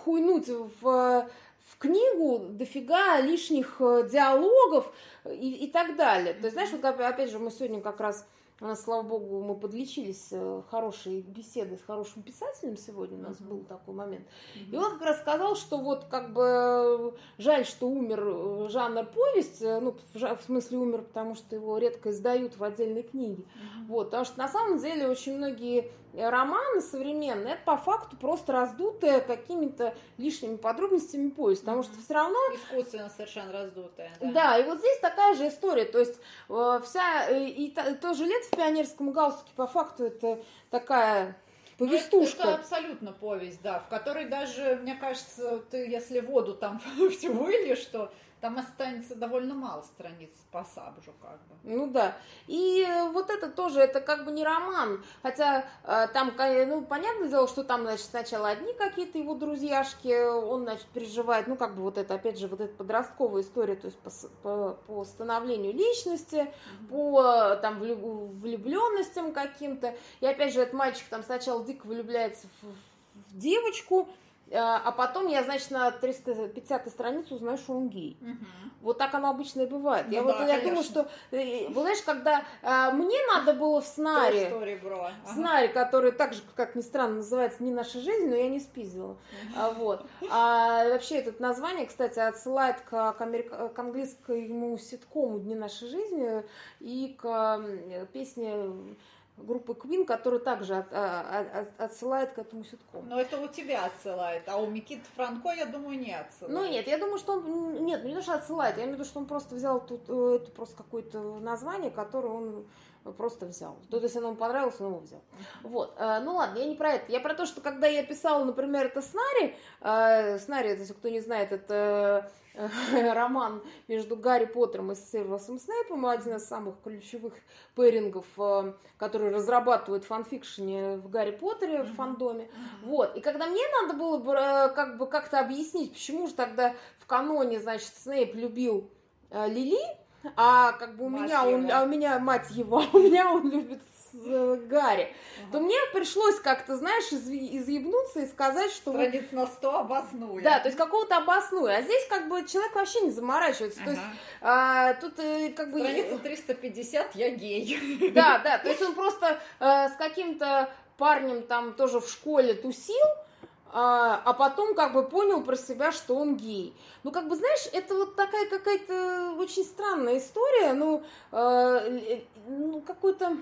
A: хуйнуть в, в книгу дофига лишних э, диалогов и, и так далее. То есть, знаешь, вот опять же, мы сегодня как раз у нас, слава богу, мы подлечились э, хорошей беседой с хорошим писателем сегодня, у нас uh-huh. был такой момент. Uh-huh. И он как раз сказал, что вот как бы жаль, что умер э, жанр повесть, э, ну, в смысле умер, потому что его редко издают в отдельной книге. Uh-huh. Вот, потому что на самом деле очень многие романы современные, это по факту просто раздутые какими-то лишними подробностями повесть, потому что все равно...
B: Искусственно совершенно раздутая. Да.
A: да, и вот здесь такая же история, то есть э, вся, э, и, и тоже лет в пионерском галстуке по факту это такая повестушка.
B: Это, это абсолютно повесть, да, в которой даже, мне кажется, ты если воду там все выльешь, что там останется довольно мало страниц по Сабжу, как бы.
A: Ну да. И вот это тоже, это как бы не роман. Хотя э, там, ну, понятное дело, что там, значит, сначала одни какие-то его друзьяшки, он, значит, переживает, ну, как бы вот это, опять же, вот эта подростковая история, то есть по, по, по становлению личности, по там влюбленностям каким-то. И опять же, этот мальчик там сначала дико влюбляется в, в девочку, Э, а потом я, значит, на 350 странице узнаю, что он гей. Угу. Вот так оно обычно и бывает. Ну, я, да, вот, я думаю, что, э, знаешь, когда а, мне надо было в сценарии, ага. сценарий, который так же, как ни странно, называется «Не наша жизнь», но я не спиздила. Угу. А, вот. а вообще это название, кстати, отсылает к, к, америк... к английскому ситкому «Дни нашей жизни» и к песне группы Queen, которая также от, а, от, отсылает к этому ситкому.
B: Но это у тебя отсылает, а у Микиты Франко, я думаю, не отсылает.
A: Ну нет, я думаю, что он, нет, не то, что отсылает, я имею в виду, что он просто взял тут э, это просто какое-то название, которое он просто взял. То есть, если ему понравилось, он его взял. Вот. Э, ну ладно, я не про это. Я про то, что когда я писала, например, это Снари, э, Снари, если кто не знает, это роман между Гарри Поттером и Сильвасом Снейпом, один из самых ключевых пэрингов, который разрабатывают фанфикшене в Гарри Поттере, в фандоме. Вот. И когда мне надо было бы как бы как-то объяснить, почему же тогда в каноне, значит, Снейп любил Лили, а как бы у мать меня его. он, а у меня мать его, а у меня он любит э, Гарри, ага. то мне пришлось как-то, знаешь, из, изъебнуться и сказать, что...
B: Страниц на 100 обоснуя.
A: Да, то есть какого-то обоснуя. А здесь как бы человек вообще не заморачивается. Ага. То есть а, тут э, как бы...
B: Страница 350, я гей.
A: Да, да, то есть он просто а, с каким-то парнем там тоже в школе тусил, а, а потом как бы понял про себя, что он гей. Ну, как бы, знаешь, это вот такая какая-то очень странная история, ну, э, ну какой-то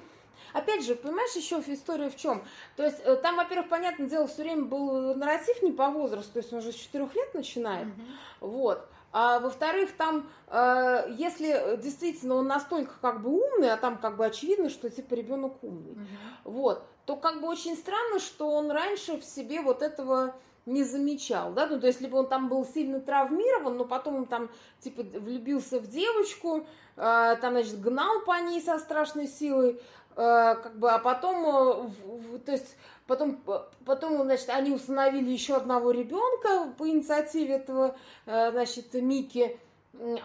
A: Опять же, понимаешь, еще история в чем? То есть э, там, во-первых, понятное дело, все время был нарратив не по возрасту, то есть он уже с четырех лет начинает. Mm-hmm. Вот. А во-вторых, там, э, если действительно он настолько как бы умный, а там как бы очевидно, что типа ребенок умный, угу. вот, то как бы очень странно, что он раньше в себе вот этого не замечал, да, ну, то есть, либо он там был сильно травмирован, но потом он там, типа, влюбился в девочку, э, там, значит, гнал по ней со страшной силой, э, как бы, а потом, э, то есть, потом, потом, значит, они установили еще одного ребенка по инициативе этого, э, значит, Мики,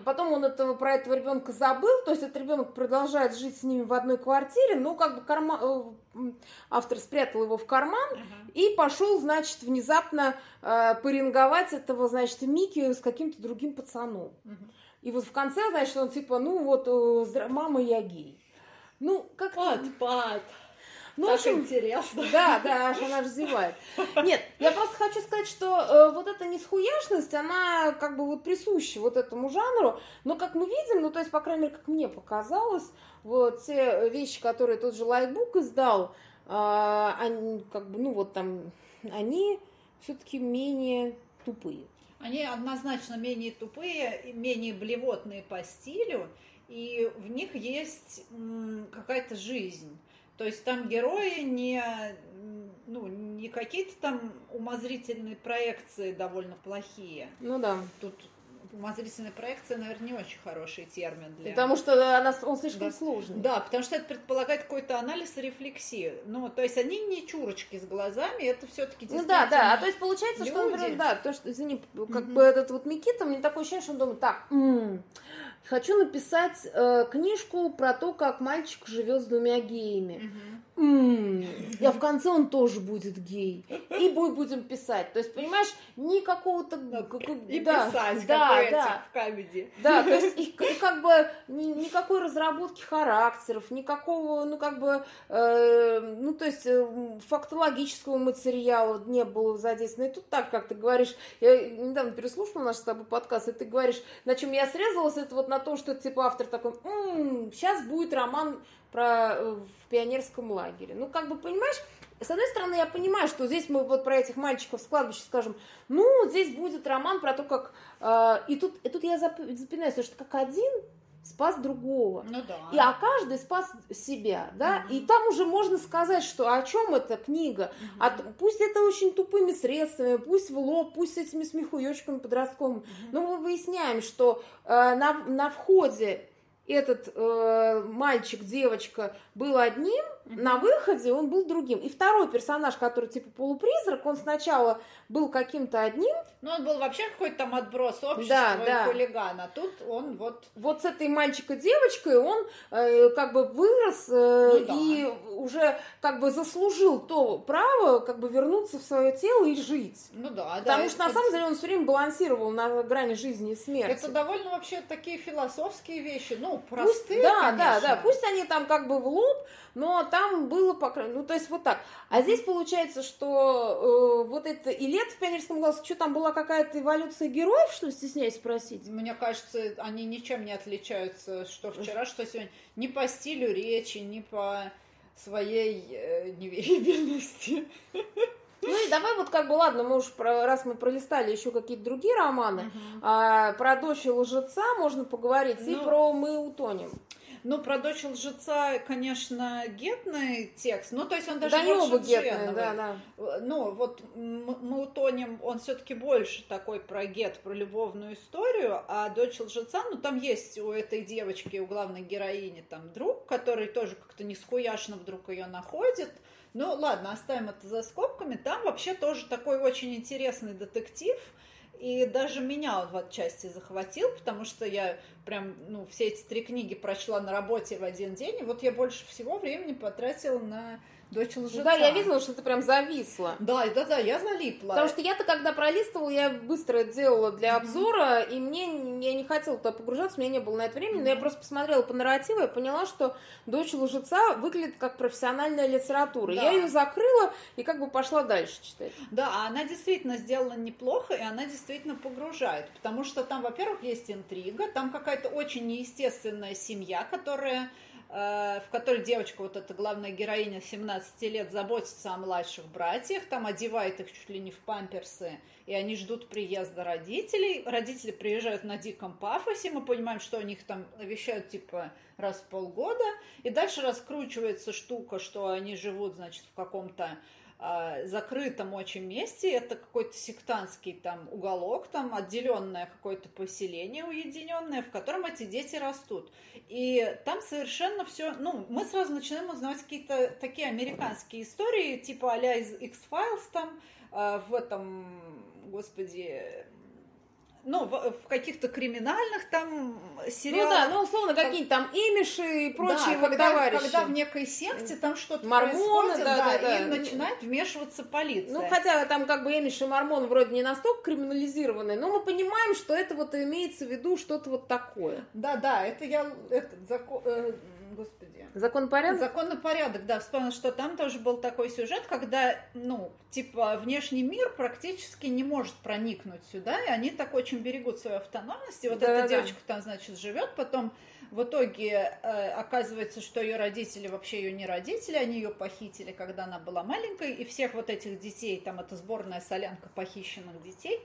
A: Потом он этого, про этого ребенка забыл, то есть этот ребенок продолжает жить с ними в одной квартире, но как бы карма... Э, автор спрятал его в карман uh-huh. и пошел, значит, внезапно э, поринговать этого, значит, Мики с каким-то другим пацаном. Uh-huh. И вот в конце, значит, он типа, ну вот, э, мама, я гей. Ну, как...
B: Пад, пад.
A: Ну, так общем, интересно. Да, да, она развивает. Нет, я просто хочу сказать, что э, вот эта несхуяшность, она как бы вот присуща вот этому жанру, но как мы видим, ну, то есть, по крайней мере, как мне показалось, вот те вещи, которые тот же Лайтбук издал, э, они как бы, ну, вот там, они все-таки менее тупые.
B: Они однозначно менее тупые, менее блевотные по стилю, и в них есть какая-то жизнь. То есть там герои не, ну, не какие-то там умозрительные проекции довольно плохие.
A: Ну да.
B: Тут умозрительная проекция, наверное, не очень хороший термин для...
A: Потому что она, он слишком
B: да.
A: сложный.
B: Да, потому что это предполагает какой-то анализ и рефлексию. Ну, то есть они не чурочки с глазами, это все-таки
A: Ну да, да, а то есть получается, люди. что, например, да, то, что, извини, как mm-hmm. бы этот вот Микита, мне такое ощущение, что он думает, так, м-м, хочу написать э, книжку про то, как мальчик живет с двумя геями. Угу. М-м, а в конце он тоже будет гей. И будет, будем писать. То есть, понимаешь, никакого-то...
B: И да, писать, да, как да. в камеди.
A: Да, то есть, и, и как бы ни, никакой разработки характеров, никакого, ну, как бы, э, ну, то есть, э, фактологического материала не было задействовано. И тут так, как ты говоришь, я недавно переслушала наш с тобой подкаст, и ты говоришь, на чем я срезалась, это вот на том, что, типа, автор такой, м-м, сейчас будет роман про э, в пионерском лагере. Ну, как бы, понимаешь, с одной стороны, я понимаю, что здесь мы вот про этих мальчиков с кладбища скажем, ну, здесь будет роман про то, как... Э, и, тут, и тут я запинаюсь, потому что как один спас другого.
B: Ну да.
A: И а каждый спас себя, да. Угу. И там уже можно сказать, что о чем эта книга. Угу. От, пусть это очень тупыми средствами, пусть в лоб, пусть с этими смехуёчками подростковыми. Угу. Но мы выясняем, что э, на, на входе этот э, мальчик, девочка был одним. На выходе он был другим. И второй персонаж, который типа полупризрак, он сначала был каким-то одним.
B: Ну, он был вообще какой-то там отброс общества да, да. хулиган, а тут он вот...
A: Вот с этой мальчикой-девочкой он э, как бы вырос э, ну, да. и уже как бы заслужил то право как бы вернуться в свое тело и жить.
B: Ну да,
A: да. Потому что на самом деле он все время балансировал на грани жизни и смерти.
B: Это довольно вообще такие философские вещи, ну, простые,
A: Пусть, Да, конечно. да, да. Пусть они там как бы в лоб, но там было, по ну, то есть вот так. А здесь получается, что э, вот это и лет в пионерском голосе, что там была какая-то эволюция героев, что ли, стесняюсь спросить?
B: Мне кажется, они ничем не отличаются, что вчера, что сегодня. Ни по стилю речи, ни по своей э, неверибельности.
A: Ну и давай вот как бы, ладно, мы уж, про, раз мы пролистали еще какие-то другие романы, uh-huh. а, про дочь и лжеца можно поговорить, ну, и про мы утонем.
B: Ну, про дочь лжеца, конечно, гетный текст. Ну, то есть он даже
A: да, больше оба гетные, да,
B: да. Ну, вот мы утонем, он все-таки больше такой про гет, про любовную историю, а дочь лжеца, ну, там есть у этой девочки, у главной героини, там друг, который тоже как-то нескуяшно вдруг ее находит. Ну, ладно, оставим это за скобками. Там вообще тоже такой очень интересный детектив – и даже меня он в отчасти захватил, потому что я прям, ну, все эти три книги прочла на работе в один день, и вот я больше всего времени потратила на Дочь лжеца.
A: Да, я видела, что ты прям зависла.
B: Да, да, да, я залипла.
A: Потому что я-то, когда пролистывала, я быстро это делала для обзора, mm-hmm. и мне я не хотела туда погружаться, у меня не было на это времени, mm-hmm. но я просто посмотрела по нарративу и поняла, что дочь лжеца выглядит как профессиональная литература. Да. Я ее закрыла и как бы пошла дальше читать.
B: Да, а она действительно сделана неплохо, и она действительно погружает, потому что там, во-первых, есть интрига, там какая-то очень неестественная семья, которая в которой девочка, вот эта главная героиня 17 лет, заботится о младших братьях, там одевает их чуть ли не в памперсы, и они ждут приезда родителей. Родители приезжают на диком пафосе, мы понимаем, что у них там навещают типа раз в полгода, и дальше раскручивается штука, что они живут, значит, в каком-то а, закрытом очень месте. Это какой-то сектантский там уголок, там отделенное какое-то поселение уединенное, в котором эти дети растут. И там совершенно все, ну, мы сразу начинаем узнавать какие-то такие американские истории, типа а из X-Files там, а, в этом, господи, ну, в, в каких-то криминальных там сериалах.
A: Ну да, ну условно как... какие-то там имиши и прочие
B: да, когда, товарищи. когда в некой секте там что-то
A: Мормоны,
B: происходит,
A: да, да, да,
B: и начинает вмешиваться полиция.
A: Ну хотя там как бы имиши и мормоны вроде не настолько криминализированы, но мы понимаем, что это вот имеется в виду что-то вот такое.
B: Да, да, это я этот закон, э, господи.
A: Законопорядок?
B: Законопорядок, да. Вспомнил, что там тоже был такой сюжет, когда, ну, типа, внешний мир практически не может проникнуть сюда, и они так очень берегут свою автономность. И вот да, эта да. девочка там, значит, живет, потом в итоге э, оказывается, что ее родители вообще ее не родители, они ее похитили, когда она была маленькой, и всех вот этих детей, там это сборная солянка похищенных детей,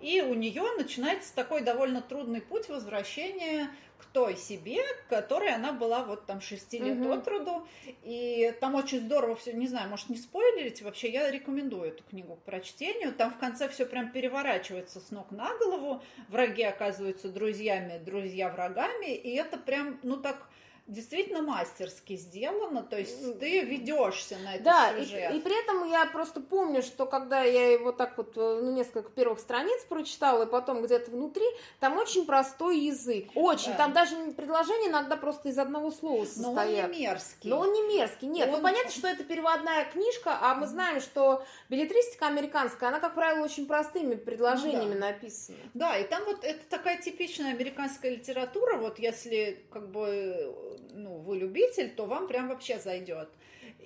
B: и у нее начинается такой довольно трудный путь возвращения к той себе, которой она была вот там 6 лет угу. от роду. И там очень здорово все, не знаю, может не спойлерить, вообще я рекомендую эту книгу к прочтению. Там в конце все прям переворачивается с ног на голову. Враги оказываются друзьями, друзья врагами. И это прям, ну так действительно мастерски сделано, то есть ты ведешься на этот
A: да,
B: сюжет.
A: И, и при этом я просто помню, что когда я его так вот, э, ну, несколько первых страниц прочитала, и потом где-то внутри, там очень простой язык, очень, да. там даже предложение иногда просто из одного слова состоят. Но
B: он не мерзкий.
A: Но он не мерзкий, нет, ну, он... ну, понятно, что это переводная книжка, а мы знаем, что билетристика американская, она, как правило, очень простыми предложениями ну, да. написана.
B: Да, и там вот это такая типичная американская литература, вот если как бы ну, вы любитель, то вам прям вообще зайдет.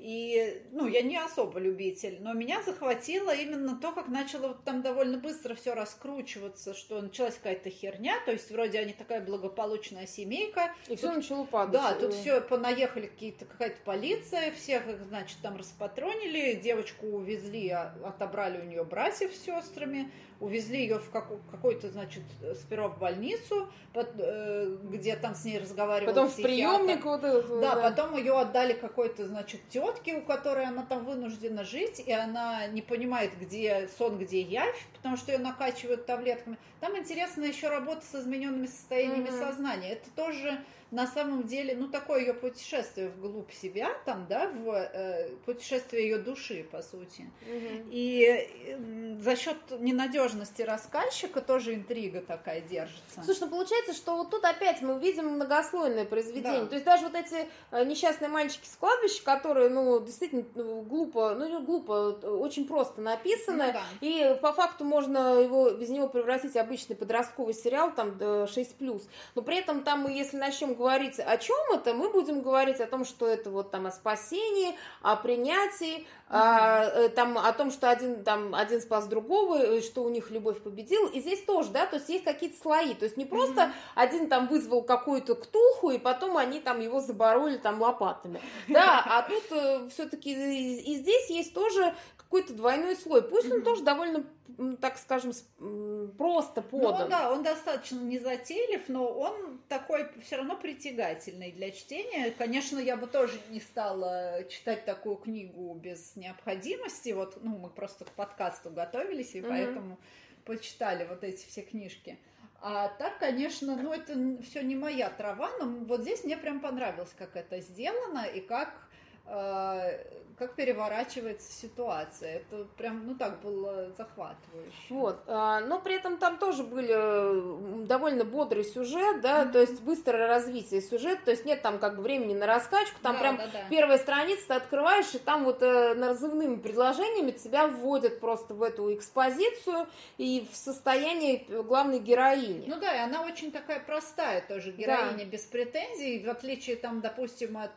B: И, ну, я не особо любитель, но меня захватило именно то, как начало вот там довольно быстро все раскручиваться, что началась какая-то херня, то есть вроде они такая благополучная семейка.
A: И все начало падать.
B: Да, тут все понаехали какие-то, какая-то полиция, всех их, значит, там распатронили, девочку увезли, а, отобрали у нее братьев с сестрами, увезли ее в какой-то, значит, сперва в больницу, э, где там с ней разговаривали.
A: Потом психиатр. в приемник вот
B: этот. Да, да, потом ее отдали какой-то, значит, тетке, у которой она там вынуждена жить, и она не понимает, где сон, где явь, потому что ее накачивают таблетками. Там интересно еще работа с измененными состояниями mm-hmm. сознания. Это тоже на самом деле, ну, такое ее путешествие вглубь себя, там, да, в э, путешествие ее души, по сути. Угу. И э, за счет ненадежности рассказчика тоже интрига такая держится.
A: Слушай, ну получается, что вот тут опять мы видим многослойное произведение. Да. То есть даже вот эти э, несчастные мальчики с кладбища, которые, ну, действительно ну, глупо, ну, не глупо, очень просто написаны, ну, да. и по факту можно его, без него превратить в обычный подростковый сериал, там, 6+. Но при этом там мы, если начнем говорить о чем это, мы будем говорить о том, что это вот там о спасении, о принятии, а, там о том, что один там один спас другого, что у них любовь победила. И здесь тоже, да, то есть есть какие-то слои. То есть не просто mm-hmm. один там вызвал какую-то ктулху, и потом они там его забороли там лопатами. Да, а тут э, все-таки и здесь есть тоже какой-то двойной слой. Пусть mm-hmm. он тоже довольно, так скажем, просто подан.
B: Ну да, он достаточно незатейлив, но он такой все равно притягательный для чтения. Конечно, я бы тоже не стала читать такую книгу без необходимости. Вот, ну, мы просто к подкасту готовились, и mm-hmm. поэтому почитали вот эти все книжки. А так, конечно, ну это все не моя трава, но вот здесь мне прям понравилось, как это сделано и как э, как переворачивается ситуация. Это прям, ну так, было захватывающе.
A: Вот, а, но при этом там тоже были довольно бодрый сюжет, да, mm-hmm. то есть быстрое развитие сюжета, то есть нет там как бы времени на раскачку, там да, прям да, да. первая страница ты открываешь, и там вот э, разрывными предложениями тебя вводят просто в эту экспозицию и в состояние главной героини.
B: Ну да, и она очень такая простая тоже, героиня да. без претензий, в отличие там, допустим, от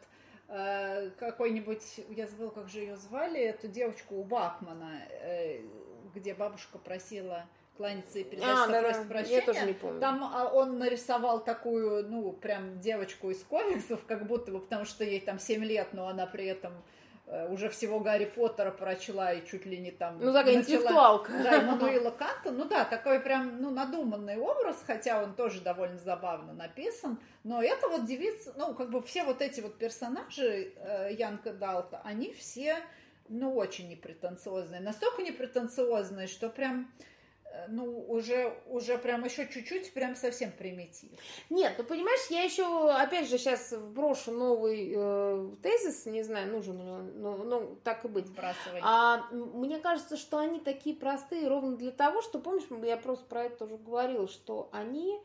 B: Э, какой-нибудь, я забыла, как же ее звали, эту девочку у Бахмана, э, где бабушка просила кланяться и передать, а, что да, просит да. прощения. Я тоже не помню. Там а, он нарисовал такую, ну, прям девочку из комиксов, как будто бы, потому что ей там 7 лет, но она при этом уже всего Гарри Поттера прочла и чуть ли не там...
A: Ну, такая начала, интеллектуалка.
B: Да, Эммануила Канта. Ну да, такой прям, ну, надуманный образ, хотя он тоже довольно забавно написан. Но это вот девица, ну, как бы все вот эти вот персонажи э, Янка Далта, они все, ну, очень непретенциозные. Настолько непретенциозные, что прям Э, ну, уже, уже прям еще чуть-чуть, прям совсем примитив.
A: Нет, ну, понимаешь, я еще, опять же, сейчас вброшу новый э, тезис, не знаю, нужен ли он, но, но так и быть.
B: Сбрасывай.
A: А, мне кажется, что они такие простые ровно для того, что, помнишь, я просто про это тоже говорила, что они а,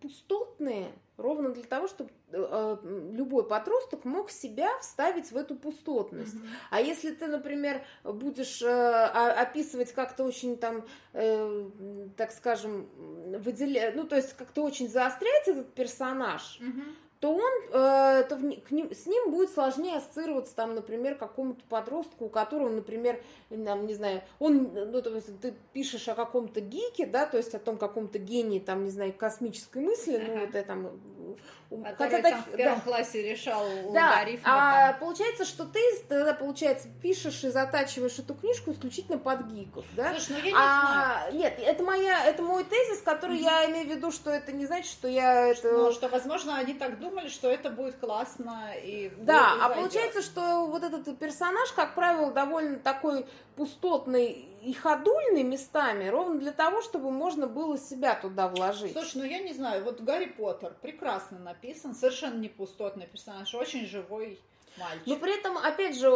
A: пустотные ровно для того, чтобы а, любой подросток мог себя вставить в эту пустотность. Mm-hmm. А если ты, например, будешь а, описывать как-то очень там, э, так скажем, выделять, ну то есть как-то очень заострять этот персонаж. Mm-hmm то он, э, то в, к ним, с ним будет сложнее ассоциироваться, там, например, какому-то подростку, у которого, например, там, не знаю, он, ну, то есть ты пишешь о каком-то гике, да, то есть о том каком-то гении, там, не знаю, космической мысли, ага. ну, вот это там
B: Хотя там в первом да. классе решал
A: да. логарифмы. А там. получается, что ты тогда, получается, пишешь и затачиваешь эту книжку исключительно под гиков, да?
B: Слушай, ну я не а,
A: знаю. Нет, это моя, это мой тезис, который mm-hmm. я имею в виду, что это не значит, что я это...
B: Ну, что, возможно, они так думали, что это будет классно и...
A: Да, а получается, что вот этот персонаж, как правило, довольно такой пустотный и ходульный местами, ровно для того, чтобы можно было себя туда вложить.
B: Слушай, ну я не знаю, вот Гарри Поттер прекрасно написан, совершенно не пустотный персонаж, очень живой мальчик.
A: Но при этом, опять же,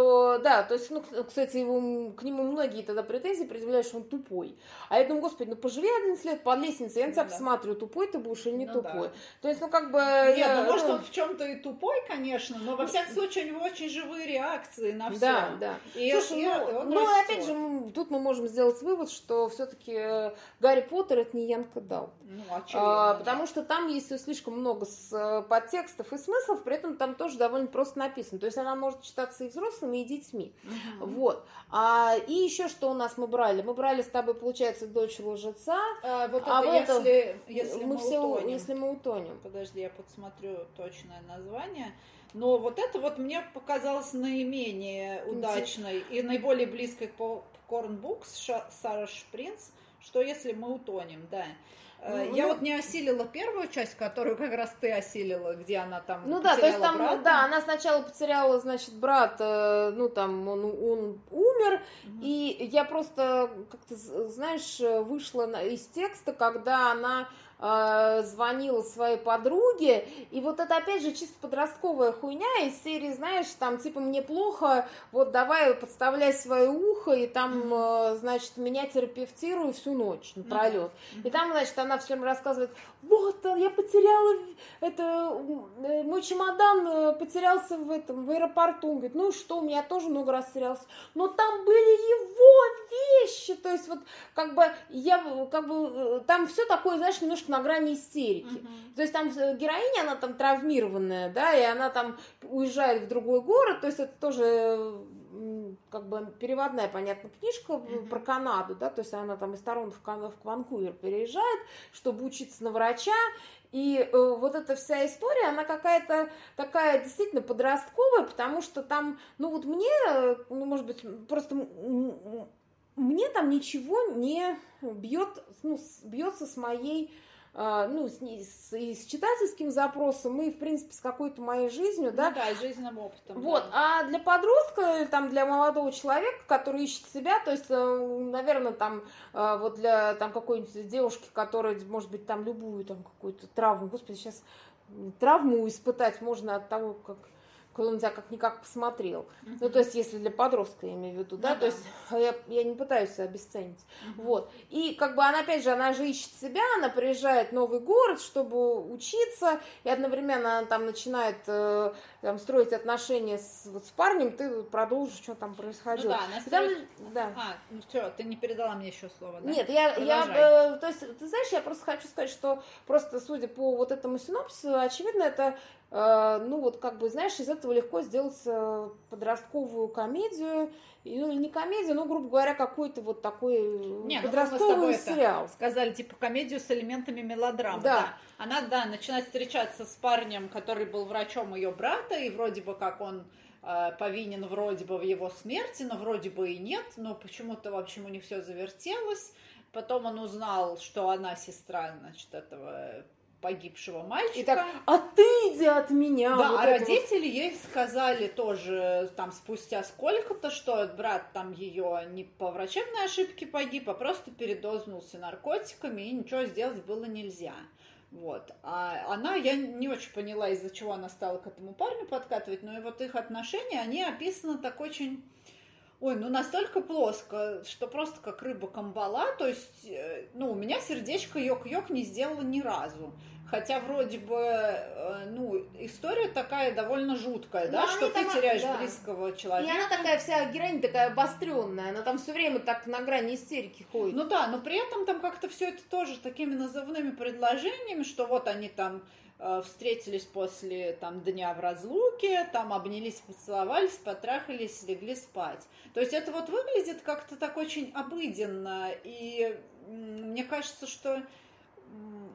A: да, то есть, ну, кстати, его, к нему многие тогда претензии предъявляют, что он тупой. А я думаю, господи, ну поживи 11 лет под лестницей, я на тебя ну, посмотрю, тупой ты будешь или не ну, тупой. Да. То есть, ну, как бы...
B: Нет, я, ну, может, он в чем-то и тупой, конечно, но, во всяком случае, у него очень живые реакции на все.
A: Да, да. И Слушай, ну, ну опять же, тут мы можем сделать вывод, что все-таки э, Гарри Поттер это не Янка Дал.
B: Ну, очевидно,
A: а, потому что там есть слишком много э, подтекстов и смыслов, при этом там тоже довольно просто написано. То есть она может читаться и взрослыми, и детьми. Угу. Вот. А, и еще что у нас мы брали? Мы брали с тобой, получается, дочь лжеца.
B: А, вот а это, а если, если мы, мы все,
A: утонем. если мы утонем.
B: Подожди, я подсмотрю точное название. Но вот это вот мне показалось наименее удачной и наиболее близкой к Books Сара Шпринц, что если мы утонем, да. Э, ну, я ну, вот не осилила первую часть, которую как раз ты осилила, где она там
A: Ну да, то есть там, брата. да, она сначала потеряла, значит, брата, ну там он, он умер, угу. и я просто, как то знаешь, вышла из текста, когда она э, звонила своей подруге, и вот это опять же чисто подростковая хуйня из серии, знаешь, там типа мне плохо, вот давай подставляй свое ухо, и там, э, значит, меня терапевтирую всю ночь напролет. И там, значит, она все время рассказывает, вот, я потеряла, это, э, мой чемодан э, потерялся в этом, в аэропорту. Он говорит, ну что, у меня тоже много раз терялся. Но там были его вещи, то есть вот, как бы, я, как бы, там все такое, знаешь, немножко на грани истерики. Uh-huh. То есть там э, героиня, она там травмированная, да, и она там уезжает в другой город, то есть это тоже как бы переводная, понятно, книжка uh-huh. про Канаду, да, то есть она там из Торонто в, Кан- в Ванкувер переезжает, чтобы учиться на врача, и э, вот эта вся история, она какая-то такая действительно подростковая, потому что там, ну вот мне, э, ну может быть, просто мне там ничего не бьет, ну, бьется с моей ну, с, с, и с читательским запросом, и, в принципе, с какой-то моей жизнью, да.
B: Ну, да, жизненным опытом.
A: Вот, да. а для подростка, там, для молодого человека, который ищет себя, то есть, э, наверное, там, э, вот для там какой-нибудь девушки, которая, может быть, там любую там какую-то травму, господи, сейчас травму испытать можно от того, как тебя как-никак посмотрел. Uh-huh. Ну, то есть, если для подростка, я имею в виду, да, uh-huh. то есть я, я не пытаюсь обесценить. Uh-huh. Вот. И как бы она, опять же, она же ищет себя, она приезжает в новый город, чтобы учиться, и одновременно она там начинает э, там, строить отношения с, вот, с парнем, ты продолжишь, что там происходило.
B: Ну да, она
A: Там-
B: строит-
A: да.
B: А, ну все, ты не передала мне еще слово, да?
A: Нет, я, я, э, то есть, ты знаешь, я просто хочу сказать, что просто судя по вот этому синопсису, очевидно, это, ну вот как бы, знаешь, из этого легко сделать э, подростковую комедию, ну не комедию, но, грубо говоря, какой-то вот такой э,
B: Не, ну,
A: подростковый
B: это
A: сериал.
B: Сказали, типа, комедию с элементами мелодрамы.
A: Да.
B: Она, да, начинает встречаться с парнем, который был врачом ее брата, и вроде бы как он э, повинен вроде бы в его смерти, но вроде бы и нет, но почему-то, в общем, у них все завертелось. Потом он узнал, что она сестра, значит, этого погибшего мальчика.
A: И так, а ты иди от меня.
B: Да,
A: вот
B: а
A: это вот.
B: родители ей сказали тоже там спустя сколько-то, что брат там ее не по врачебной ошибке погиб, а просто передознулся наркотиками, и ничего сделать было нельзя. Вот. А она, я не очень поняла, из-за чего она стала к этому парню подкатывать, но и вот их отношения, они описаны так очень... Ой, ну настолько плоско, что просто как рыба камбала, то есть, э, ну, у меня сердечко йок-йок не сделало ни разу. Хотя вроде бы, э, ну, история такая довольно жуткая, да,
A: они
B: что ты
A: там,
B: теряешь
A: да.
B: близкого
A: И
B: человека.
A: она такая вся героиня такая обостренная, она там все время так на грани истерики ходит.
B: Ну да, но при этом там как-то все это тоже такими назывными предложениями, что вот они там встретились после там дня в разлуке, там обнялись, поцеловались, потрахались, легли спать. То есть это вот выглядит как-то так очень обыденно, и мне кажется, что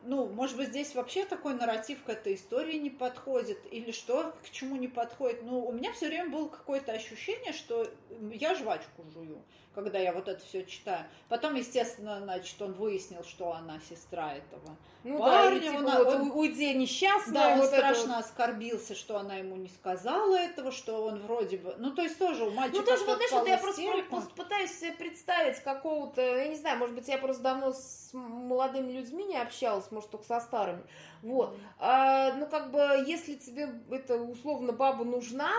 B: ну, может быть, здесь вообще такой нарратив к этой истории не подходит, или что, к чему не подходит. Ну, у меня все время было какое-то ощущение, что я жвачку жую, когда я вот это все читаю. Потом, естественно, значит, он выяснил, что она сестра этого.
A: Ну
B: парня,
A: да, и, типа,
B: он-
A: вот,
B: он-
A: уйди несчастная,
B: Да, он
A: вот
B: страшно
A: вот.
B: оскорбился, что она ему не сказала этого, что он вроде бы... Ну, то есть тоже у мальчика
A: Ну, тоже, вот, знаешь, вот я просто, просто пытаюсь себе представить какого-то, я не знаю, может быть, я просто давно с молодыми людьми не общалась, может, только со старыми. Вот. А, ну, как бы, если тебе это условно баба нужна,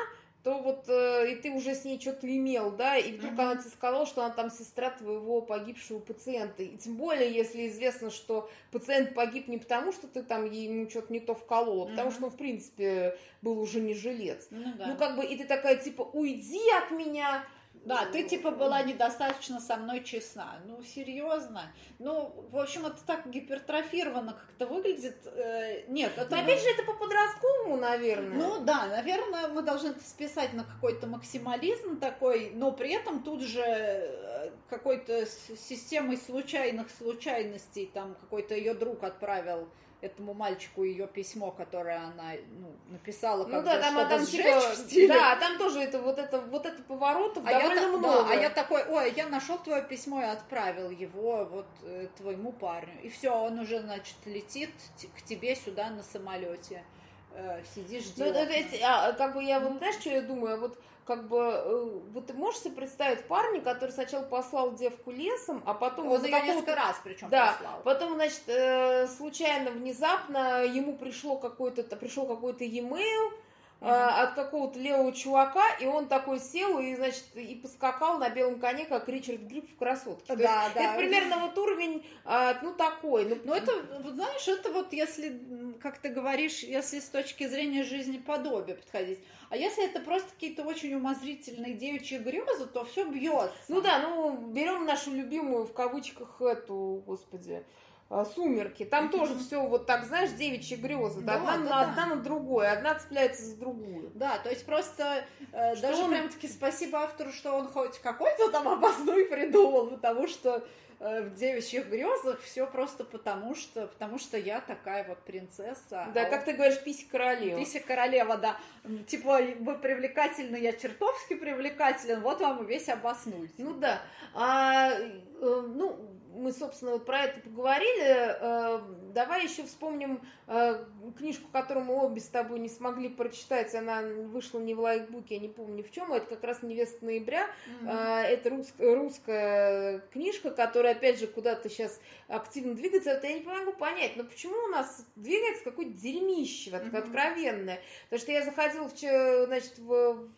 A: то вот э, и ты уже с ней что-то имел, да, и вдруг
B: Мгм.
A: она тебе сказала, что она там сестра твоего погибшего пациента. И тем более, если известно, что пациент погиб не потому, что ты там ему что-то не то вколола, а потому
B: Мгм.
A: что он, в принципе, был уже не жилец.
B: Ну, да.
A: Ну, как бы, и ты такая, типа, уйди от меня.
B: Да, ты типа была недостаточно со мной честна. Ну, серьезно. Ну, в общем, это так гипертрофировано как-то выглядит. Э, нет, это...
A: Но опять же, это по подростковому, наверное.
B: Ну да, наверное, мы должны это списать на какой-то максимализм такой, но при этом тут же э, какой-то системой случайных случайностей, там какой-то ее друг отправил этому мальчику ее письмо, которое она ну, написала,
A: Ну да, там,
B: чтобы
A: там
B: сжечь
A: типа,
B: в стиле.
A: да, там тоже это вот это вот это поворотов
B: А я,
A: довольно
B: та-
A: много.
B: да, а я такой, ой, я нашел твое письмо и отправил его вот э, твоему парню. И все, он уже, значит, летит к тебе сюда на самолете. Э, сидишь,
A: Ну,
B: делаешь.
A: то есть, а, как бы я вот, знаешь, что я думаю, вот как бы, э, вот ты можешь себе представить парня, который сначала послал девку лесом, а потом
B: Он ее несколько раз причем
A: Да,
B: послал.
A: потом, значит, э, случайно, внезапно ему пришло какой-то, пришел какой-то e-mail э, от какого-то левого чувака, и он такой сел и, значит, и поскакал на белом коне, как Ричард Гриб в «Красотке». То есть
B: Да, да.
A: Это примерно вот уровень, а, ну, такой. Ну,
B: Ну, это, вот знаешь, это вот если, как ты говоришь, если с точки зрения жизни подобия подходить. А если это просто какие-то очень умозрительные девичьи грезы, то все бьется.
A: Ну да, ну берем нашу любимую в кавычках эту, господи, сумерки. Там тоже все вот так, знаешь, девичьи грезы.
B: Да,
A: одна,
B: да,
A: на,
B: да.
A: одна на другую, одна цепляется за другую.
B: Да, то есть просто э,
A: Что
B: даже
A: он-
B: прям-таки спасибо автору, что он хоть какой-то там обозной придумал, потому что э, в девичьих грезах все просто потому что, потому что я такая вот принцесса.
A: Да,
B: а
A: как ты говоришь, пися королева.
B: Пися королева, да. Типа, вы привлекательны, я чертовски привлекателен, вот вам и весь обоснуйте.
A: Ну да. А, э, ну, мы, собственно, вот про это поговорили. Э, давай еще вспомним э, книжку, которую мы обе с тобой не смогли прочитать. Она вышла не в лайкбуке, я не помню в чем. Это как раз «Невеста ноября». А, Это рус- русская книжка, которая, опять же, куда-то сейчас активно двигается. Это я не могу понять, но почему у нас двигается какое-то дерьмище вот,
B: Мгм.
A: откровенное? Потому что я заходила, в, значит, в,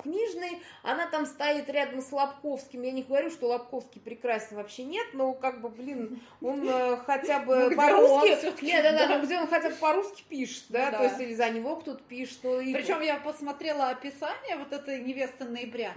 A: в книжный, она там стоит рядом с Лобковским. Я не говорю, что Лобковский прекрасен вообще нет, но как бы, блин, он э, хотя бы
B: Ну,
A: по-русски... Нет, да, да, но где он хотя бы по-русски пишет, да,
B: Ну
A: то
B: да.
A: есть или за него кто-то пишет. ну, и-
B: Причем я посмотрела описание вот этой невесты ноября.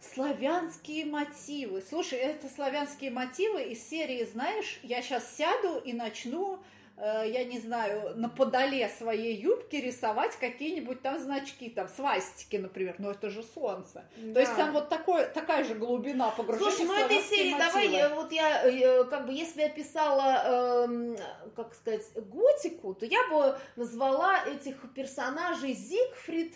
B: Славянские мотивы. Слушай, это славянские мотивы из серии, знаешь, я сейчас сяду и начну, я не знаю, на подоле своей юбки рисовать какие-нибудь там значки, там свастики, например. Но это же солнце. То есть
A: Да.
B: там вот такой, такая же глубина погружения
A: Слушай, ну этой серии
B: мотивы.
A: давай, э, вот я, э, как бы, если я писала, эм, как сказать, готику, то я бы назвала этих персонажей Зигфрид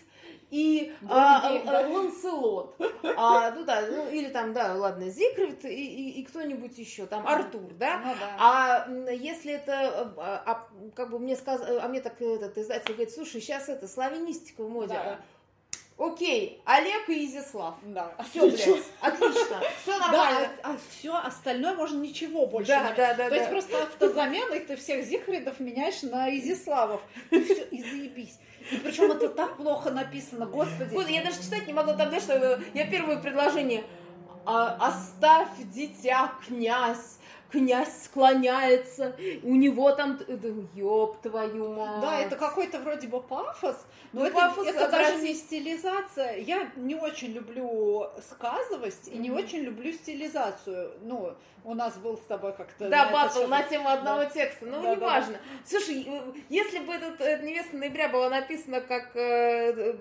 A: и а,
B: Другие,
A: а,
B: да.
A: Ланселот. А, ну да, ну или там, да, ладно, Зигфрид и, и- и кто-нибудь еще, там Артур, да?
B: Ну да.
A: А если это, э, а, а, как бы мне сказ... а мне так этот издатель говорит, слушай, сейчас это славянистика в моде.
B: Да.
A: Окей, Олег и Изяслав.
B: Да.
A: Все, блядь, отлично, все нормально.
B: Да, а, все остальное можно ничего больше
A: Да, да, да,
B: То есть
A: да.
B: просто автозамена, и ты всех Зихридов меняешь на Изиславов. И все, и заебись. И причем это так плохо написано, господи.
A: Господи, я даже читать не могла тогда, что я первое предложение. А, оставь дитя, князь. Князь склоняется, у него там, ёб твою мать.
B: Да, это какой-то вроде бы пафос, но
A: Ну,
B: это,
A: пафос
B: это даже не стилизация. Я не очень люблю сказовость и не
A: Мгм.
B: очень люблю стилизацию. Ну, у нас был с тобой как-то...
A: Да, батл
B: это
A: на тему одного текста. Ну,
B: Да, да,
A: неважно. Слушай, э, если бы этот э, невеста ноября была написана как, э,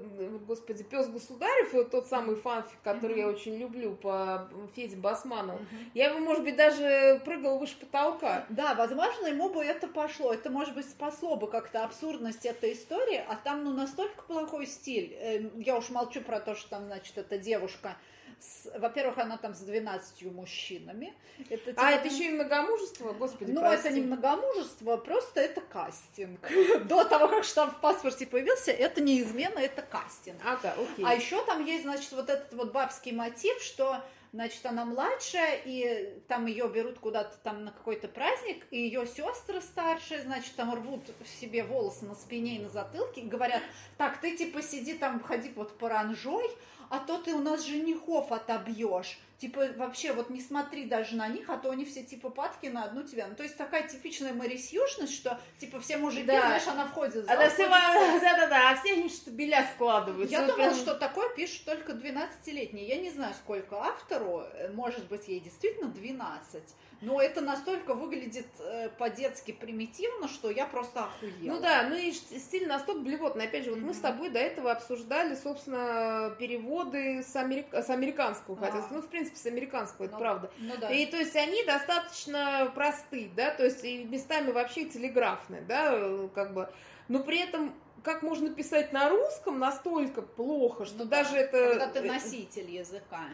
A: господи, пес государев, вот тот самый фанфик, который
B: Мгм.
A: я очень люблю по Феде Басманову,
B: Мгм.
A: я бы, может быть, даже прыгал выше потолка.
B: Да, возможно, ему бы это пошло. Это, может быть, спасло бы как-то абсурдность этой истории, а там, ну, настолько плохой стиль. Э, Я уж молчу про то, что там, значит, эта девушка с- во-первых, она там с 12 мужчинами. Это,
A: А
B: типа,
A: это еще и многомужество, господи,
B: Ну,
A: прости.
B: это не многомужество, просто это кастинг. До того, как штамп в паспорте появился, это не измена, это кастинг.
A: Ага, окей.
B: А еще там есть, значит, вот этот вот бабский мотив, что, значит, она младшая, и там ее берут куда-то там на какой-то праздник, и ее сестры старшие, значит, там рвут себе волосы на спине и на затылке, и говорят, так, ты типа сиди там, ходи вот паранжой, а то ты у нас женихов отобьешь. Типа, вообще, вот не смотри даже на них, а то они все типа падки на одну тебя. Ну, то есть такая типичная Марисьюшность, что, типа, все мужики,
A: Да.
B: знаешь, она входит в зал,
A: Она все, да-да-да, а все они штабеля складывают.
B: я думала,
A: прям-
B: что такое пишут только 12-летние. Я не знаю, сколько автору. Э, Может быть, ей действительно 12. Но это настолько выглядит э, по-детски примитивно, что я просто охуела.
A: Ну да, ну и стиль настолько блевотный. Опять же, вот мы с тобой до этого обсуждали, собственно, переводы с, америк- с американского,
B: А.
A: хотя, ну, в принципе, с американского, это
B: Ну,
A: правда.
B: Ну да.
A: И то есть они достаточно просты, да, то есть и местами вообще телеграфные, да, как бы. Но при этом как можно писать на русском настолько плохо, что
B: Ну да,
A: даже это...
B: Когда ты
A: э,
B: носитель языка.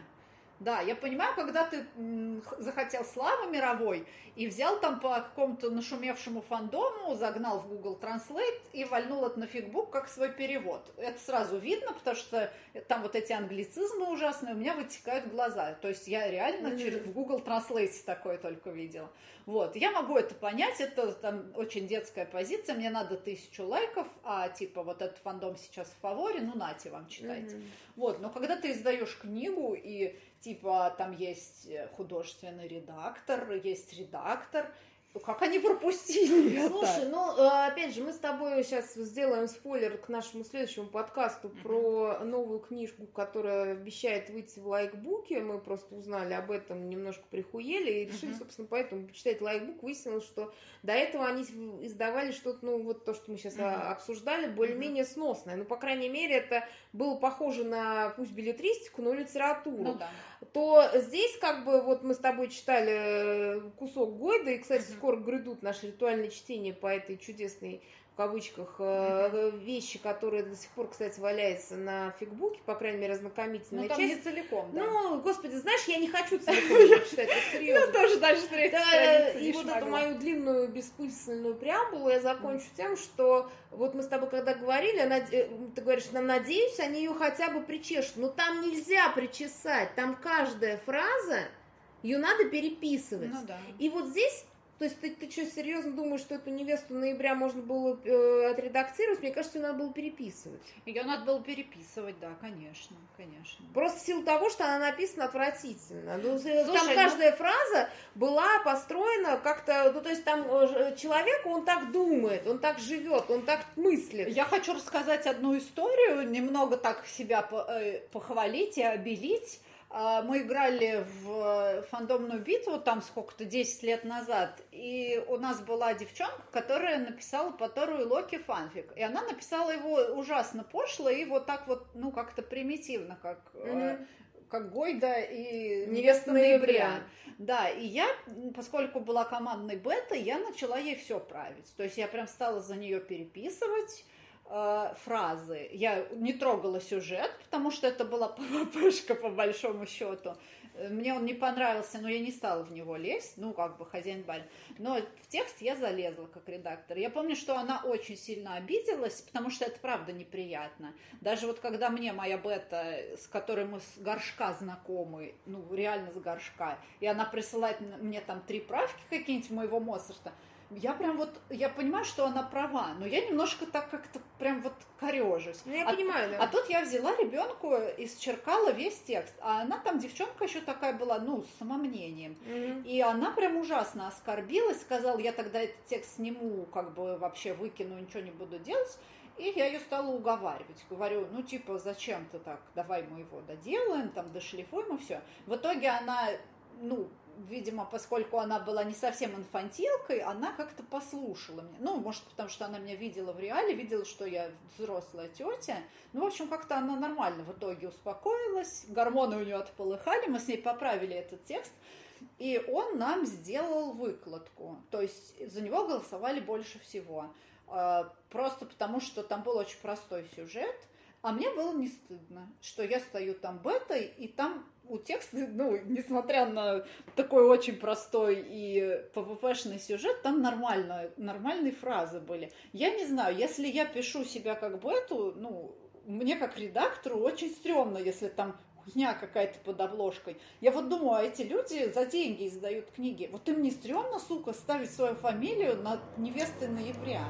B: Да, я понимаю, когда ты захотел славы мировой и взял там по какому-то нашумевшему фандому, загнал в Google Translate и вальнул это на фигбук как свой перевод. Это сразу видно, потому что там вот эти англицизмы ужасные, у меня вытекают глаза. То есть я реально
A: Мгм.
B: через в Google Translate такое только видела. Вот, я могу это понять, это там очень детская позиция, мне надо тысячу лайков, а типа вот этот фандом сейчас в фаворе, ну нате вам читайте.
A: мгм.
B: Вот, но когда ты издаешь книгу и типа там есть э, художественный редактор, есть редактор, ну, как они пропустили это?
A: Слушай, ну, э, опять же, мы с тобой сейчас сделаем спойлер к нашему следующему подкасту
B: Мгм.
A: про новую книжку, которая обещает выйти в лайкбуке. Мы просто узнали об этом, немножко прихуели и решили,
B: Мгм.
A: собственно, поэтому почитать лайкбук. Выяснилось, что до этого они издавали что-то, ну, вот то, что мы сейчас
B: Мгм.
A: обсуждали, более-менее сносное. Ну, по крайней мере, это было похоже на, пусть билетристику, но литературу
B: Ну да.
A: То здесь как бы вот мы с тобой читали э, кусок Гойда, и, кстати, скоро грядут наши ритуальные чтения по этой чудесной в кавычках э, вещи, которая до сих пор, кстати, валяется на фигбуке, по крайней мере,
B: Ну
A: ознакомительная
B: там не
A: часть.
B: целиком, да.
A: Ну, господи, знаешь, я не хочу целиком её читать, серьезно.
B: тоже даже третья
A: Да, и
B: не
A: вот эту мою длинную беспыльственную преамбулу я закончу тем, что вот мы с тобой когда говорили, э, ты говоришь, «На- надеюсь, они ее хотя бы причешут. Но там нельзя причесать, там каждая фраза, ее надо переписывать.
B: Ну да.
A: И вот здесь То есть ты, ты что, серьезно думаешь, что эту невесту ноября можно было э, отредактировать? Мне кажется, ее надо было переписывать.
B: Ее надо было переписывать, да, конечно, конечно.
A: Просто в силу того, что она написана отвратительно. Ну, Слушай, там ну каждая ну... фраза была построена как-то, ну то есть там э, человек, он так думает, он так живет, он так мыслит.
B: Я хочу рассказать одну историю, немного так себя э, похвалить и обелить. А, мы играли в фандомную битву там сколько-то, 10 лет назад, и у нас была девчонка, которая написала по Тору и Локи фанфик, и она написала его ужасно пошло и вот так вот, ну, как-то примитивно, как, mm-hmm. как Гойда и Невеста ноября. Да, и я, поскольку была командной бета, я начала ей все править. То есть я прям стала за нее переписывать, э, фразы. Я не трогала сюжет, потому что это была ПВПшка по большому счету. Мне он не понравился, но я не стала в него лезть, ну, как бы хозяин баль. Но в текст я залезла как редактор. Я помню, что она очень сильно обиделась, потому что это правда неприятно. Даже вот когда мне моя бета, с которой мы с горшка знакомы, ну, реально с горшка, и она присылает мне там три правки какие-нибудь моего Моцарта, я прям вот, я понимаю, что она права, но я немножко так как-то прям вот корежусь.
A: Ну, я а, понимаю, да.
B: А тут я взяла ребенку и счеркала весь текст, а она там, девчонка еще такая была, ну, с самомнением. Mm-hmm. И она прям ужасно оскорбилась, сказала, я тогда этот текст сниму, как бы вообще выкину, ничего не буду делать. И я ее стала уговаривать. Говорю, ну типа, зачем ты так, давай мы его доделаем, там дошлифуем и все. В итоге она, ну, видимо, поскольку она была не совсем инфантилкой, она как-то послушала меня. Ну, может, потому что она меня видела в реале, видела, что я взрослая тетя. Ну, в общем, как-то она нормально в итоге успокоилась, гормоны у нее отполыхали, мы с ней поправили этот текст, и он нам сделал выкладку. То есть за него голосовали больше всего. А, просто потому, что там был очень простой сюжет, а мне было не стыдно, что я стою там бетой, и там у текста, ну, несмотря на такой очень простой и пвпшный сюжет, там нормально, нормальные фразы были. Я не знаю, если я пишу себя как бы эту, ну, мне как редактору очень стрёмно, если там хуйня какая-то под обложкой. Я вот думаю, а эти люди за деньги издают книги. Вот им не стрёмно, сука, ставить свою фамилию на невесты ноября.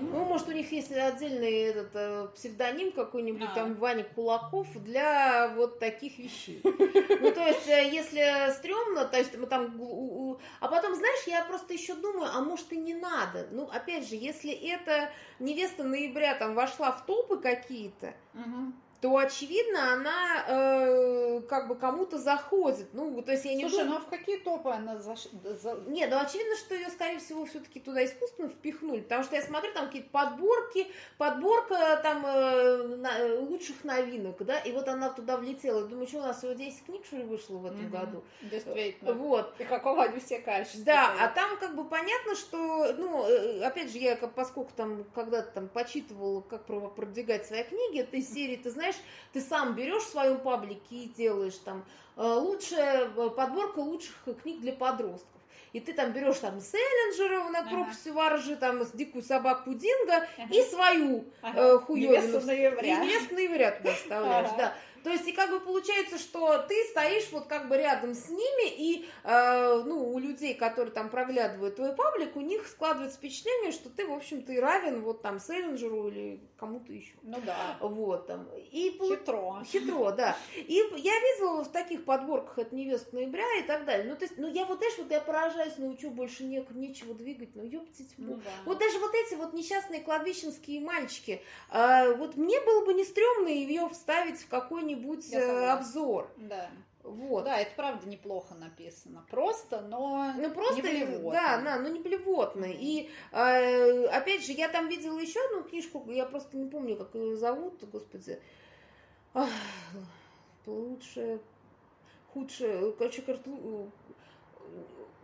A: Ну, может, у них есть отдельный этот э, псевдоним какой-нибудь, а. там, Ваня Кулаков, для вот таких вещей. Ну, то есть, э, если стрёмно, то есть мы там... А потом, знаешь, я просто еще думаю, а может и не надо. Ну, опять же, если это невеста ноября там вошла в топы какие-то, угу то, очевидно, она э, как бы кому-то заходит. Ну, то есть я не
B: Слушай, думаю... ну а в какие топы она заш...
A: за... Нет, ну очевидно, что ее, скорее всего, все-таки туда искусственно впихнули, потому что я смотрю, там какие-то подборки, подборка там э, на, э, лучших новинок, да, и вот она туда влетела. Думаю, что у нас всего 10 книг, что ли, вышло в этом mm-hmm. году?
B: Действительно.
A: Вот.
B: И какого они все качества.
A: Да, а там как бы понятно, что, ну, э, опять же, я поскольку там когда-то там почитывала, как продвигать свои книги, этой серии, ты знаешь, знаешь, ты сам берешь в своем паблике и делаешь там э, лучшая э, подборка лучших книг для подростков. И ты там берешь там Селлинджера на пропаси ага. воржи, там дикую собаку Динго ага. и свою ага. э, хуёвину. Невесту
B: ноября.
A: И невесту ноября туда вставляешь, ага. да. То есть, и как бы получается, что ты стоишь вот как бы рядом с ними, и, э, ну, у людей, которые там проглядывают твой паблик, у них складывается впечатление, что ты, в общем-то, и равен вот там Селлинджеру или кому-то еще.
B: Ну да.
A: Вот там. И,
B: хитро.
A: Хитро, да. И я видела в таких подборках от невест ноября и так далее. Ну, то есть, ну, я вот, знаешь, вот я поражаюсь, что, больше не, нечего двигать, ну, ёптить. Ну, да. Вот даже вот эти вот несчастные кладбищенские мальчики, э, вот мне было бы не стрёмно ее вставить в какой-нибудь какой-нибудь э, обзор.
B: Да. Вот. Да, это правда неплохо написано. Просто, но
A: ну, просто, не блевотно. Да, да, но не блевотно. Mm-hmm. И э, опять же, я там видела еще одну книжку, я просто не помню, как ее зовут, господи. Ах, лучше, худшее, короче,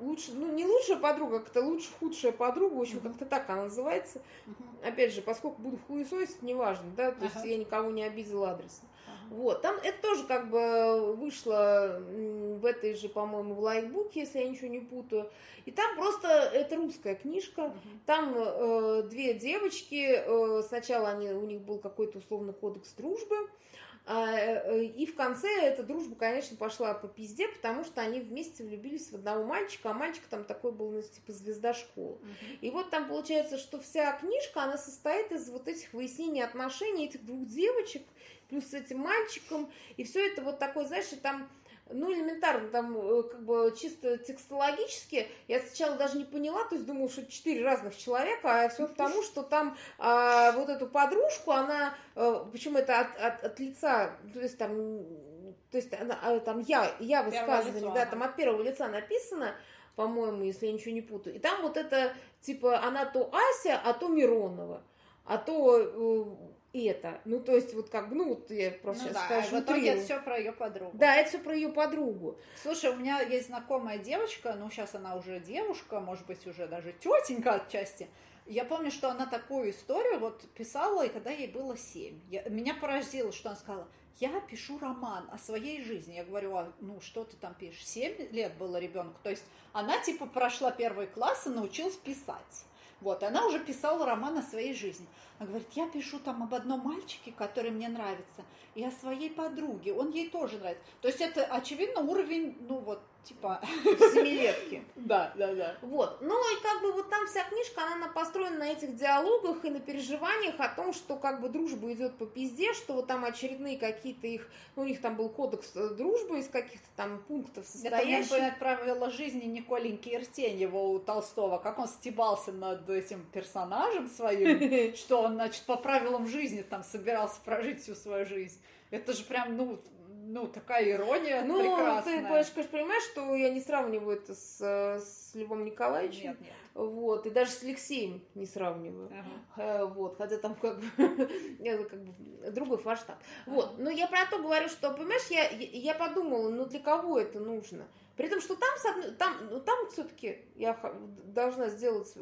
A: лучше, ну не лучшая подруга, как-то лучше худшая подруга, в общем, uh-huh. как-то так она называется. Uh-huh. Опять же, поскольку буду хуесосить, неважно, да, то uh-huh. есть я никого не обидела адресно. Вот, там это тоже как бы вышло в этой же, по-моему, в лайкбуке, если я ничего не путаю. И там просто, это русская книжка, uh-huh. там э, две девочки, э, сначала они, у них был какой-то условно кодекс дружбы, А, э, и в конце эта дружба, конечно, пошла по пизде, потому что они вместе влюбились в одного мальчика, а мальчик там такой был, ну, типа, звезда школы. Uh-huh. И вот там получается, что вся книжка, она состоит из вот этих выяснений отношений этих двух девочек, плюс с этим мальчиком, и все это вот такое, знаешь, и там ну, элементарно, там, э, как бы, чисто текстологически, я сначала даже не поняла, то есть думала, что четыре разных человека, а все потому, что там а, вот эту подружку, она, а, почему это от, от, от лица, то есть там, то есть она, а, там я, я высказывание, да, там от первого лица написано, по-моему, если я ничего не путаю. И там вот это, типа, она то Ася, а то Миронова, а то это. Ну, то есть, вот как бы, ну, вот я просто ну, сейчас
B: да, скажу. в итоге это все про ее подругу.
A: Да, это все про ее подругу.
B: Слушай, у меня есть знакомая девочка, ну, сейчас она уже девушка, может быть, уже даже тетенька отчасти. Я помню, что она такую историю вот писала, и когда ей было семь. Я, меня поразило, что она сказала, я пишу роман о своей жизни. Я говорю, а, ну что ты там пишешь? Семь лет было ребенку. То есть она типа прошла первый класс и научилась писать. Вот, она уже писала роман о своей жизни. Она говорит, я пишу там об одном мальчике, который мне нравится, и о своей подруге, он ей тоже нравится. То есть это, очевидно, уровень, ну вот, типа
A: семилетки.
B: Да, да, да.
A: Вот. Ну и как бы вот там вся книжка, она построена на этих диалогах и на переживаниях о том, что как бы дружба идет по пизде, что вот там очередные какие-то их, ну, у них там был кодекс э, дружбы из каких-то там пунктов состоящий.
B: Это мне правила жизни Николеньки Иртеньева у Толстого, как он стебался над этим персонажем своим, что он, значит, по правилам жизни там собирался прожить всю свою жизнь. Это же прям, ну, ну, такая ирония
A: ну,
B: прекрасная.
A: Ну, ты, конечно, понимаешь, что я не сравниваю это с, с Львом Николаевичем.
B: Нет, нет.
A: Вот, и даже с Алексеем не сравниваю.
B: Ага.
A: Вот, хотя там как бы, как бы другой масштаб. Ага. Вот, но я про то говорю, что, понимаешь, я, я подумала, ну для кого это нужно? При том, что там, там, ну, там все-таки я должна сделать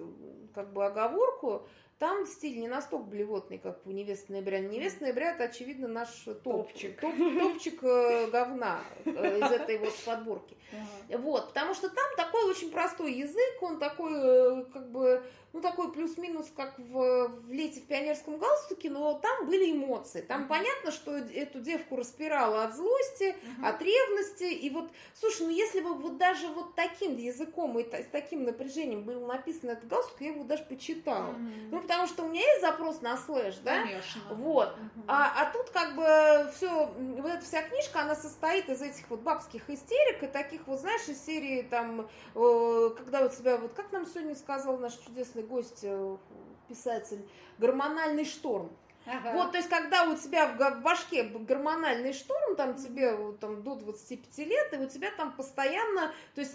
A: как бы оговорку, там стиль не настолько блевотный, как у невесты ноября. Невеста ноября это, очевидно, наш топ,
B: топчик,
A: топ, топчик э, говна э, из этой вот подборки. Ага. Вот, потому что там такой очень простой язык, он такой, э, как бы, ну, такой плюс-минус, как в, в «Лете в пионерском галстуке», но там были эмоции. Там uh-huh. понятно, что эту девку распирала от злости, uh-huh. от ревности. И вот, слушай, ну, если бы вот даже вот таким языком и с таким напряжением был написан этот галстук, я его даже почитала. Uh-huh. Ну, потому что у меня есть запрос на слэш, да?
B: Конечно.
A: Вот. Uh-huh. А, а тут как бы все, вот эта вся книжка, она состоит из этих вот бабских истерик и таких вот, знаешь, из серии там, э, когда у тебя, вот как нам сегодня сказал наш чудесный гость, э, писатель, гормональный шторм. Ага. Вот, то есть, когда у тебя в башке гормональный шторм, там тебе там, до 25 лет, и у тебя там постоянно, то есть,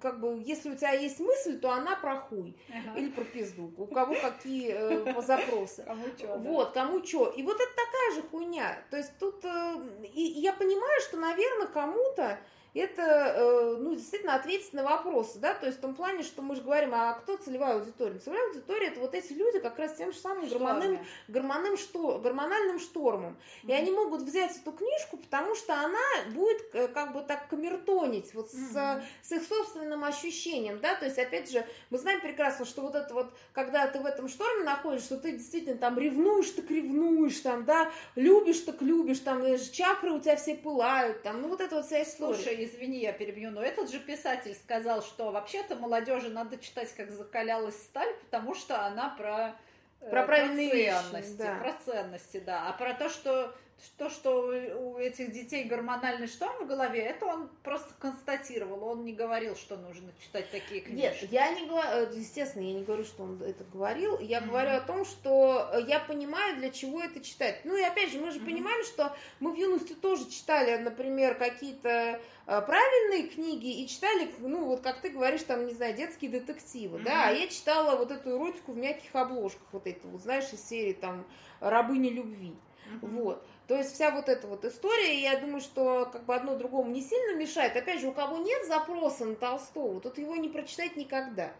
A: как бы, если у тебя есть мысль, то она про хуй ага. или про пизду, у кого какие э, запросы.
B: Кому что,
A: Вот, кому что. И вот это такая же хуйня. То есть, тут, э, и я понимаю, что, наверное, кому-то это, э, ну, действительно ответить на вопросы, да, то есть в том плане, что мы же говорим, а кто целевая аудитория? Целевая аудитория это вот эти люди как раз тем же самым гормональным, гормональным, что, гормональным штормом. Mm-hmm. И они могут взять эту книжку, потому что она будет э, как бы так камертонить вот mm-hmm. с, с их собственным ощущением, да, то есть опять же, мы знаем прекрасно, что вот это вот, когда ты в этом шторме находишься, что ты действительно там ревнуешь, так ревнуешь, там, да, любишь, так любишь, там, чакры у тебя все пылают, там, ну вот это вот вся история.
B: Слушай, извини, я перебью, но этот же писатель сказал, что вообще-то молодежи надо читать, как закалялась сталь, потому что она про
A: э, про правильные
B: ценности, вещи, да. про ценности, да, а про то, что то, что у этих детей гормональный шторм в голове, это он просто констатировал. Он не говорил, что нужно читать такие книги.
A: Нет, я не говорю, э, естественно, я не говорю, что он это говорил. Я mm-hmm. говорю о том, что э, я понимаю, для чего это читать. Ну и опять же, мы же mm-hmm. понимаем, что мы в юности тоже читали, например, какие-то э, правильные книги и читали, ну вот как ты говоришь, там, не знаю, детские детективы, mm-hmm. да, а я читала вот эту эротику в мягких обложках, вот эту, вот знаешь, из серии там «Рабыни любви». Mm-hmm. Вот. То есть вся вот эта вот история, я думаю, что как бы одно другому не сильно мешает. Опять же, у кого нет запроса на Толстого, тут его не прочитать никогда.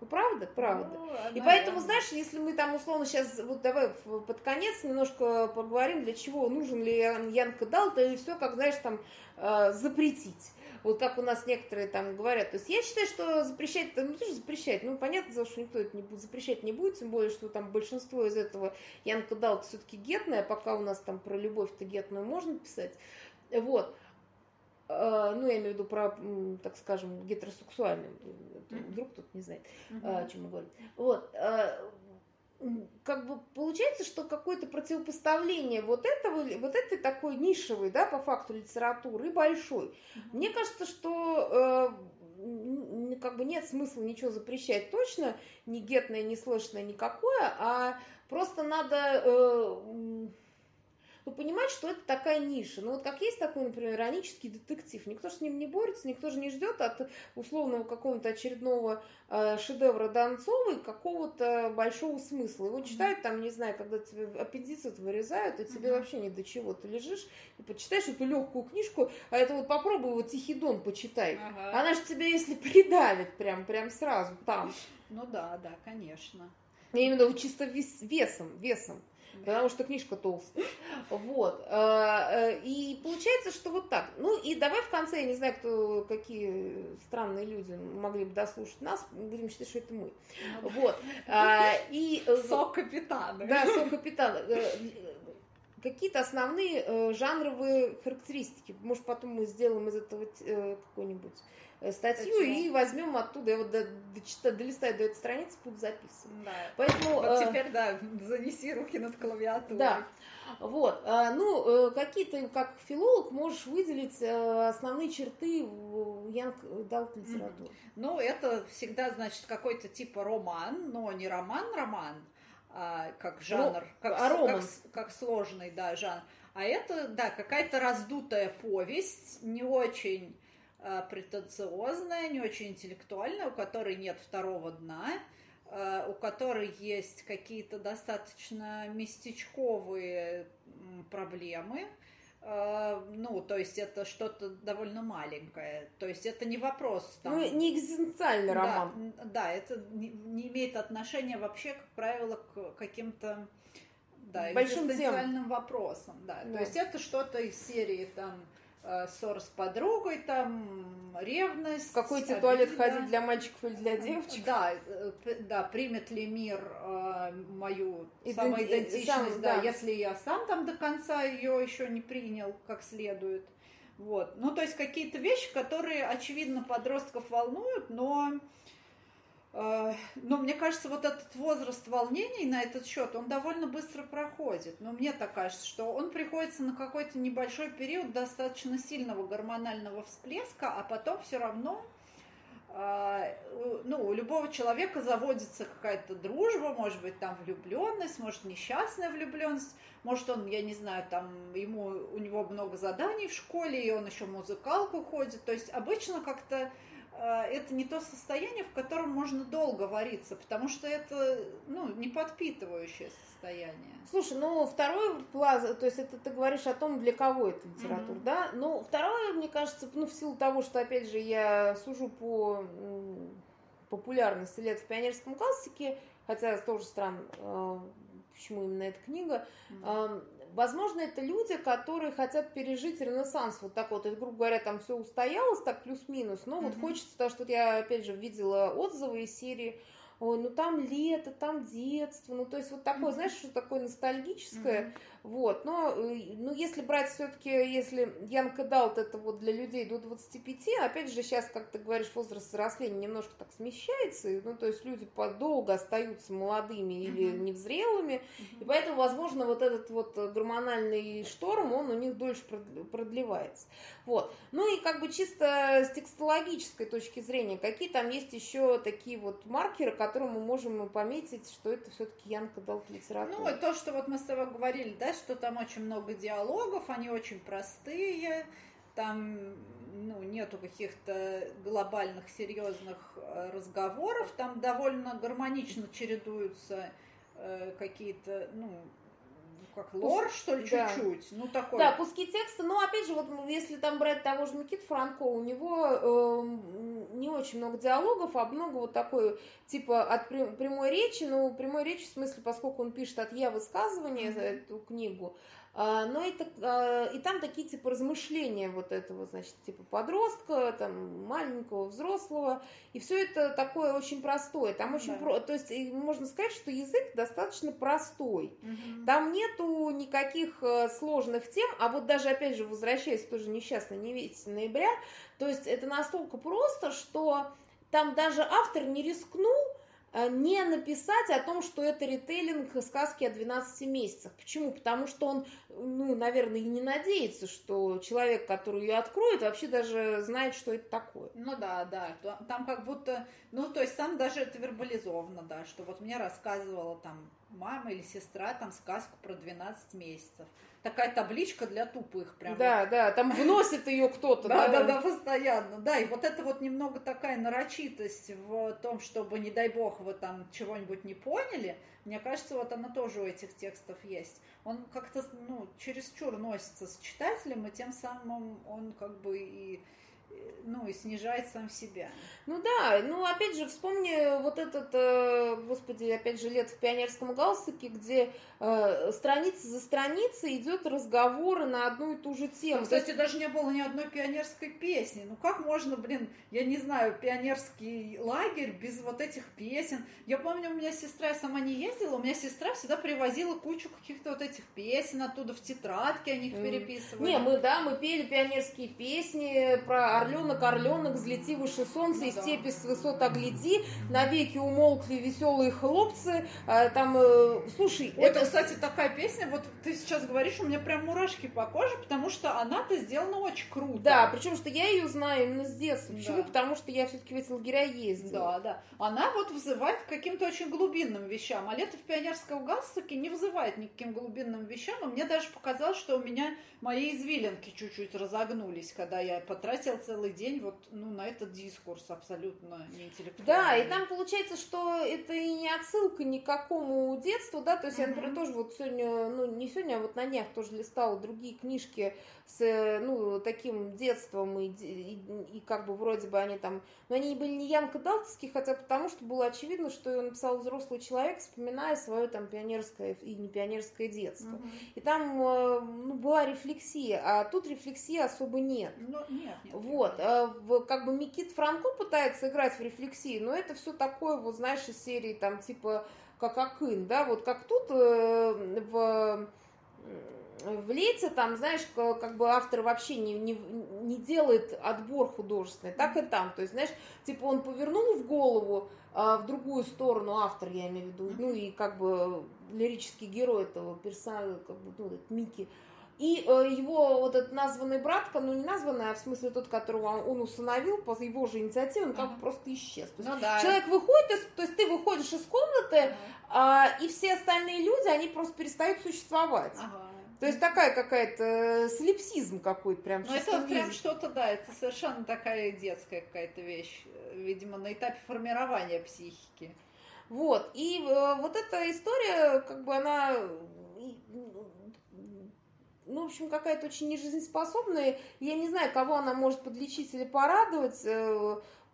A: Ну, правда? Правда. Ну, и поэтому, знаешь, если мы там условно сейчас, вот давай под конец немножко поговорим, для чего нужен ли Янка Далта, и все, как, знаешь, там, э, запретить. Вот как у нас некоторые там говорят. То есть я считаю, что запрещать, ну тоже запрещать, ну понятно, что никто это не будет запрещать не будет, тем более, что там большинство из этого Янка Далт все-таки гетная, пока у нас там про любовь-то гетную можно писать. Вот. А, ну, я имею в виду про, так скажем, гетеросексуальный, вдруг кто-то не знает, mm-hmm. о чем мы говорим. Вот, как бы получается, что какое-то противопоставление вот этого, вот этой такой нишевой, да, по факту литературы и большой. Mm-hmm. Мне кажется, что э, как бы нет смысла ничего запрещать точно, ни гетное, ни слэшное, никакое, а просто надо э, ну, понимать, что это такая ниша. Ну, вот как есть такой, например, иронический детектив, никто же с ним не борется, никто же не ждет от условного какого-то очередного э, шедевра Донцовой какого-то большого смысла. Его читают там, не знаю, когда тебе аппендицит вырезают, и тебе mm-hmm. вообще ни до чего. Ты лежишь и почитаешь эту легкую книжку, а это вот попробуй вот Тихий Дон почитай. Ага. Она же тебя, если придавит прям, прям сразу там.
B: Ну да, да, конечно.
A: Я именно чисто вес, весом, весом потому что книжка толстая. Вот. А, э, и получается, что вот так. Ну и давай в конце, я не знаю, кто, какие странные люди могли бы дослушать нас, будем считать, что это мы. Вот. А,
B: и... Э, сок капитана.
A: Да, сок капитана э, какие-то основные жанровые характеристики. Может, потом мы сделаем из этого какой-нибудь Э, статью Статью. и возьмем оттуда, я вот до, до, долистаю до этой страницы, буду записывать.
B: Да. Поэтому, вот э, теперь, да, занеси руки над клавиатурой.
A: Да. Вот, э, ну, какие-то, как филолог, можешь выделить основные черты Янг Далт литературы.
B: Ну, это всегда, значит, какой-то типа роман, но не роман-роман, а как жанр, Ро- как, а как, как сложный, да, жанр. А это, да, какая-то раздутая повесть, не очень Э, претенциозная, не очень интеллектуальная, у которой нет второго дна, э, у которой есть какие-то достаточно местечковые проблемы. Э, ну, то есть это что-то довольно маленькое. То есть это не вопрос.
A: Там, ну, не экзистенциальный
B: да,
A: роман.
B: Да, это не, имеет отношения вообще, как правило, к каким-то да, Большим экзистенциальным тем. вопросам. Да. да. То есть это что-то из серии там Э, ссор с подругой, там ревность.
A: В какой тебе туалет ходить для мальчиков или для девочек?
B: Да, э, да, примет ли мир э, мою Иденти... самоидентичность, сам, да, да, если я сам там до конца ее еще не принял как следует. Вот. Ну, то есть какие-то вещи, которые, очевидно, подростков волнуют, но Э, но мне кажется, вот этот возраст волнений на этот счет, он довольно быстро проходит. Но мне так кажется, что он приходится на какой-то небольшой период достаточно сильного гормонального всплеска, а потом все равно э, ну, у любого человека заводится какая-то дружба, может быть, там влюбленность, может, несчастная влюбленность, может, он, я не знаю, там, ему, у него много заданий в школе, и он еще музыкалку ходит. То есть обычно как-то Э, это не то состояние, в котором можно долго вариться, потому что это ну, не подпитывающее состояние.
A: Слушай, ну второй пласт, то есть это ты говоришь о том, для кого это литература, mm-hmm. да? Ну, второе, мне кажется, ну, в силу того, что, опять же, я сужу по популярности лет в пионерском классике, хотя тоже странно, э, почему именно эта книга, mm-hmm. Возможно, это люди, которые хотят пережить Ренессанс. Вот так вот, и, грубо говоря, там все устоялось, так плюс-минус. Но mm-hmm. вот хочется, потому что вот я, опять же, видела отзывы из серии ой, ну там лето, там детство, ну то есть вот такое, mm-hmm. знаешь, что такое ностальгическое, mm-hmm. Вот, но, э, ну если брать все-таки, если Янка Далт это вот для людей до 25, опять же сейчас, как ты говоришь, возраст взросления немножко так смещается, ну то есть люди подолго остаются молодыми mm-hmm. или невзрелыми, mm-hmm. и поэтому, возможно, вот этот вот гормональный шторм, он у них дольше продлевается, вот, ну и как бы чисто с текстологической точки зрения, какие там есть еще такие вот маркеры, которым мы можем пометить, что это все-таки Янка дал литературу.
B: Ну, то, что вот мы с тобой говорили, да, что там очень много диалогов, они очень простые, там ну, нету каких-то глобальных серьезных э, разговоров, там довольно гармонично чередуются э, какие-то, ну, как лор, что ли, да. чуть-чуть. Ну, такой.
A: Да, куски текста. Но, опять же, вот если там брать того же Никит Франко, у него э, не очень много диалогов, а много вот такой, типа, от прямой речи. Ну, прямой речи в смысле, поскольку он пишет от я высказывания mm-hmm. за эту книгу, но это, а, и там такие типа размышления вот этого, значит, типа подростка, там маленького, взрослого, и все это такое очень простое. Там очень, да. про, то есть можно сказать, что язык достаточно простой. Угу. Там нету никаких э, сложных тем, а вот даже опять же возвращаясь тоже несчастной невесте ноября, то есть это настолько просто, что там даже автор не рискнул не написать о том, что это ритейлинг сказки о 12 месяцах. Почему? Потому что он, ну, наверное, и не надеется, что человек, который ее откроет, вообще даже знает, что это такое.
B: Ну да, да. Там как будто, ну, то есть там даже это вербализовано, да, что вот мне рассказывала там мама или сестра там сказку про 12 месяцев такая табличка для тупых прям.
A: Да, да, там вносит ее кто-то.
B: Да, да, да, постоянно. Да, и вот это вот немного такая нарочитость в том, чтобы, не дай бог, вы там чего-нибудь не поняли, мне кажется, вот она тоже у этих текстов есть. Он как-то, ну, чересчур носится с читателем, и тем самым он как бы и ну, и снижает сам себя.
A: Ну да, ну опять же, вспомни вот этот, э, господи, опять же, лет в пионерском галстуке, где э, страница за страницей идет разговор на одну и ту же тему.
B: Ну, кстати, даже не было ни одной пионерской песни. Ну как можно, блин, я не знаю, пионерский лагерь без вот этих песен. Я помню, у меня сестра, я сама не ездила, у меня сестра всегда привозила кучу каких-то вот этих песен оттуда в тетрадке, они их переписывали.
A: Не, мы, да, мы пели пионерские песни про орленок, орленок, взлети выше солнца, ну, и степи с высот огляди, навеки умолкли веселые хлопцы, а, там, э, слушай...
B: Ой, это, кстати, такая песня, вот ты сейчас говоришь, у меня прям мурашки по коже, потому что она-то сделана очень круто.
A: Да, причем, что я ее знаю именно с детства. Почему? Да. Потому что я все-таки в эти лагеря ездила.
B: Да, да. Она вот вызывает к каким-то очень глубинным вещам, а лето в пионерском галстуке не вызывает никаким глубинным вещам, и мне даже показалось, что у меня мои извилинки чуть-чуть разогнулись, когда я потратила целый день вот ну, на этот дискурс абсолютно неинтеллектуальный.
A: Да, и там получается, что это и не отсылка ни к какому детству, да, то есть mm-hmm. я, например, тоже вот сегодня, ну, не сегодня, а вот на днях тоже листала другие книжки с, ну, таким детством, и, и, и как бы вроде бы они там, но они были не Янка Далтовские, хотя потому что было очевидно, что ее написал взрослый человек, вспоминая свое там пионерское и не пионерское детство. Mm-hmm. И там э, ну, была рефлексия, а тут рефлексии особо нет.
B: Ну, нет, нет.
A: Вот, нет. Э, как бы Микит Франко пытается играть в рефлексии, но это все такое, вот знаешь, из серии там типа как Акын, да, вот как тут э, в в лете там, знаешь, как бы автор вообще не, не, не делает отбор художественный, так и там. То есть, знаешь, типа он повернул в голову а, в другую сторону, автор, я имею в виду, ну и как бы лирический герой этого персонажа, как бы, ну, этот Микки, и э, его вот этот названный братка, ну не названный, а в смысле тот, которого он усыновил по его же инициативе, он как бы просто исчез. То есть ну, да. человек выходит, из, то есть ты выходишь из комнаты, ага. а, и все остальные люди, они просто перестают существовать. Ага. То есть такая какая-то э, слепсизм какой-то прям.
B: Ну это виде. прям что-то, да, это совершенно такая детская какая-то вещь, видимо, на этапе формирования психики.
A: Вот, и э, вот эта история, как бы она ну, в общем, какая-то очень нежизнеспособная. Я не знаю, кого она может подлечить или порадовать.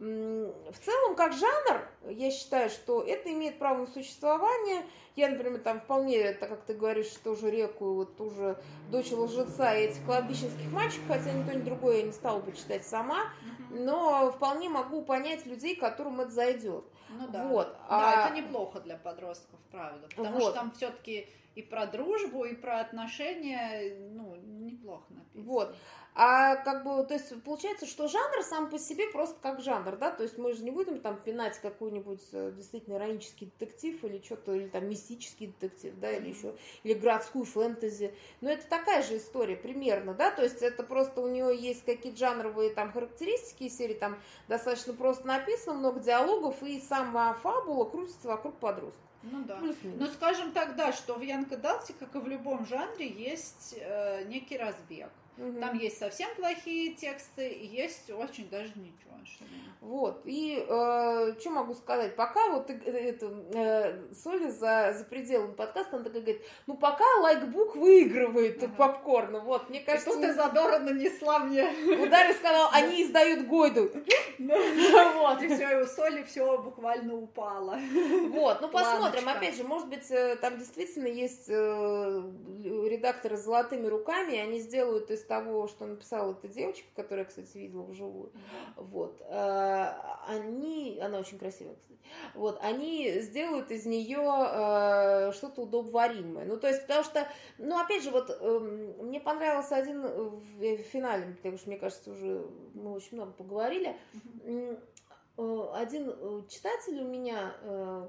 A: В целом, как жанр, я считаю, что это имеет право на существование. Я, например, там вполне, так как ты говоришь, тоже реку, вот тоже дочь лжеца и этих кладбищенских мальчиков, хотя ни то, ни другое я не стала бы читать сама, но вполне могу понять людей, которым это зайдет.
B: Ну да. Вот. Да, а... это неплохо для подростков, правда. Потому вот. что там все-таки и про дружбу, и про отношения, ну, неплохо написано.
A: Вот. А как бы, то есть получается, что жанр сам по себе просто как жанр, да, то есть мы же не будем там пинать какой-нибудь э, действительно иронический детектив или что-то, или там мистический детектив, да, или еще, или городскую фэнтези, но это такая же история примерно, да, то есть это просто у нее есть какие-то жанровые там характеристики серии, там достаточно просто написано, много диалогов, и сама фабула крутится вокруг подростка.
B: Ну да. Ну, скажем так, да, что в Янка Далте, как и в любом жанре, есть э, некий разбег. Угу. Там есть совсем плохие тексты, и есть очень даже ничего.
A: Вот, и э, что могу сказать, пока вот э, это, э, Соли за, за пределами подкаста, она такая говорит, ну пока лайкбук выигрывает ага. попкорн, вот, мне кажется... И
B: тут ты задорно нанесла мне.
A: Ударья сказал, они издают Гойду.
B: Вот. И все, и у Соли все буквально упало.
A: Вот, ну посмотрим, опять же, может быть, э, там действительно есть э, редакторы с золотыми руками, они сделают из того, что написала эта девочка, которая, кстати, видела вживую, вот, э, они, она очень красивая, кстати, вот, они сделают из нее э, что-то удобоваримое. Ну, то есть, потому что, ну, опять же, вот, э, мне понравился один в финале, потому что, мне кажется, уже мы очень много поговорили, э, один читатель у меня,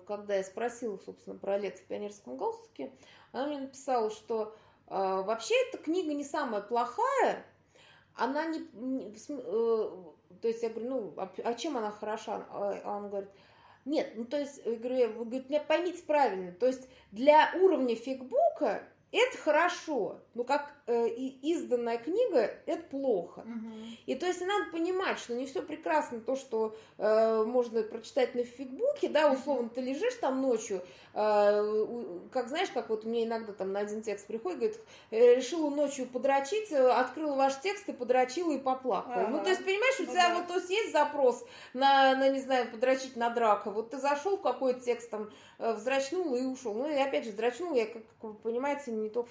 A: когда я спросила, собственно, про лето в пионерском галстуке, она мне написала, что вообще эта книга не самая плохая, она не, не то есть я говорю, ну, а, а чем она хороша? А, а он говорит, нет, ну то есть, я говорю, вы говорите, поймите правильно, то есть для уровня фигбука это хорошо, но как э, изданная книга, это плохо. Угу. И то есть надо понимать, что не все прекрасно, то, что э, можно прочитать на фигбуке, да, условно, ты лежишь там ночью, э, как знаешь, как вот мне иногда там на один текст приходит, говорит, «Э, решила ночью подрочить, э, открыла ваш текст и подрочила и поплакала. Ага. Ну, то есть, понимаешь, у ну, тебя да. вот то есть есть запрос на, на, не знаю, подрочить на драка, вот ты зашел в какой-то текст там, э, вздрачнул и ушел. Ну, и опять же, вздрачнул я, как, как вы понимаете, не только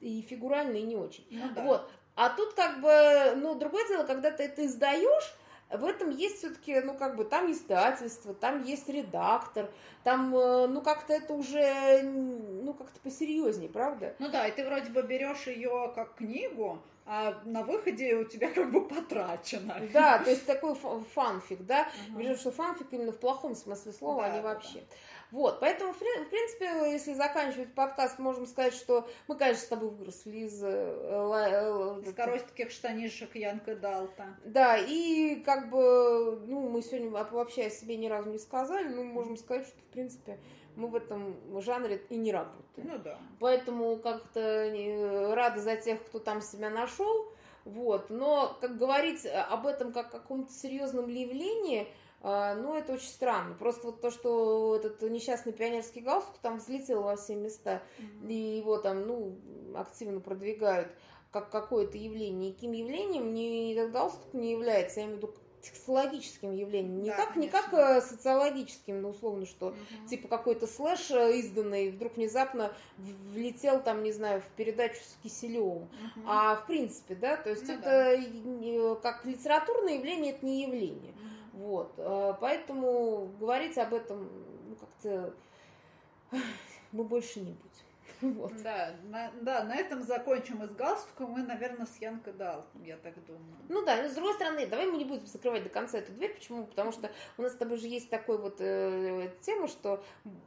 A: и фигурально, и не очень. Ну, да. Вот. А тут как бы, ну, другое дело, когда ты это издаешь, в этом есть все-таки, ну, как бы, там издательство, там есть редактор, там, э, ну, как-то это уже, ну, как-то посерьезнее, правда?
B: Ну да, и ты вроде бы берешь ее как книгу, а на выходе у тебя как бы потрачено.
A: Да, то есть такой фанфик, да? Угу. Причем, что фанфик именно в плохом смысле слова, да, а не вообще. Да. Вот, поэтому, в принципе, если заканчивать подкаст, можем сказать, что мы, конечно, с тобой выросли из... Э,
B: из коротких штанишек Янка Далта.
A: Да, и как бы, ну, мы сегодня вообще о себе ни разу не сказали, но можем сказать, что, в принципе, мы в этом жанре и не работаем.
B: Ну да.
A: Поэтому как-то рада за тех, кто там себя нашел. Вот. Но, как говорить об этом как о каком-то серьезном явлении, ну, это очень странно. Просто вот то, что этот несчастный пионерский галстук там взлетел во все места, mm-hmm. и его там, ну, активно продвигают как какое-то явление. Никаким явлением ни этот галстук не является, я имею в виду текстологическим явлением, не, да, как, не как э, социологическим, ну, условно, что угу. типа какой-то слэш э, изданный вдруг внезапно влетел там, не знаю, в передачу с Киселевым, угу. а в принципе, да, то есть ну, это да. как литературное явление, это не явление. Угу. Вот, э, поэтому говорить об этом ну, как-то мы больше не будем.
B: Вот. Да, на, да, на этом закончим. И с галстуком мы, наверное, с Янкой Далтом, я так думаю.
A: Ну да, но с другой стороны, давай мы не будем закрывать до конца эту дверь. Почему? Потому что у нас с тобой же есть такой вот э, тема, что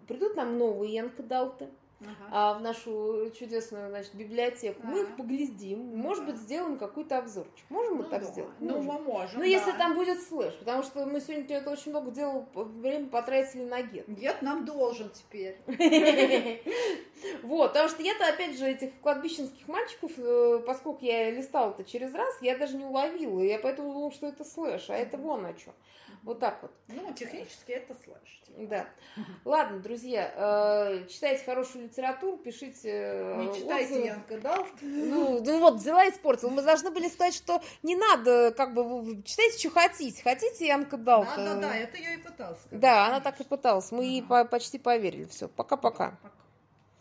A: придут нам новые Янка Далты ага. а, в нашу чудесную значит, библиотеку. Ага. Мы их поглядим, может быть, сделаем какой-то обзорчик. Можем мы ну, так да. сделать?
B: Ну, можем. мы можем.
A: Ну, да. если там будет слэш, потому что мы сегодня это очень много дел, время потратили на гет.
B: Гет нам должен теперь.
A: Вот, потому что я-то, опять же, этих кладбищенских мальчиков, э, поскольку я листала это через раз, я даже не уловила, я поэтому думала, что это слэш, а это вон о чем. Вот так вот.
B: Ну, технически это слэш.
A: Типа. Да. Ладно, друзья, э, читайте хорошую литературу, пишите
B: э, Не читайте отзывы. Янка Далт.
A: Ну, ну вот, взяла и испортила. Мы должны были сказать, что не надо, как бы, читайте, что хотите. Хотите Янка Далт?
B: Да, да, да, это я и пыталась.
A: Да, она так и пыталась. Мы ага. ей почти поверили. Все, пока-пока. Пока.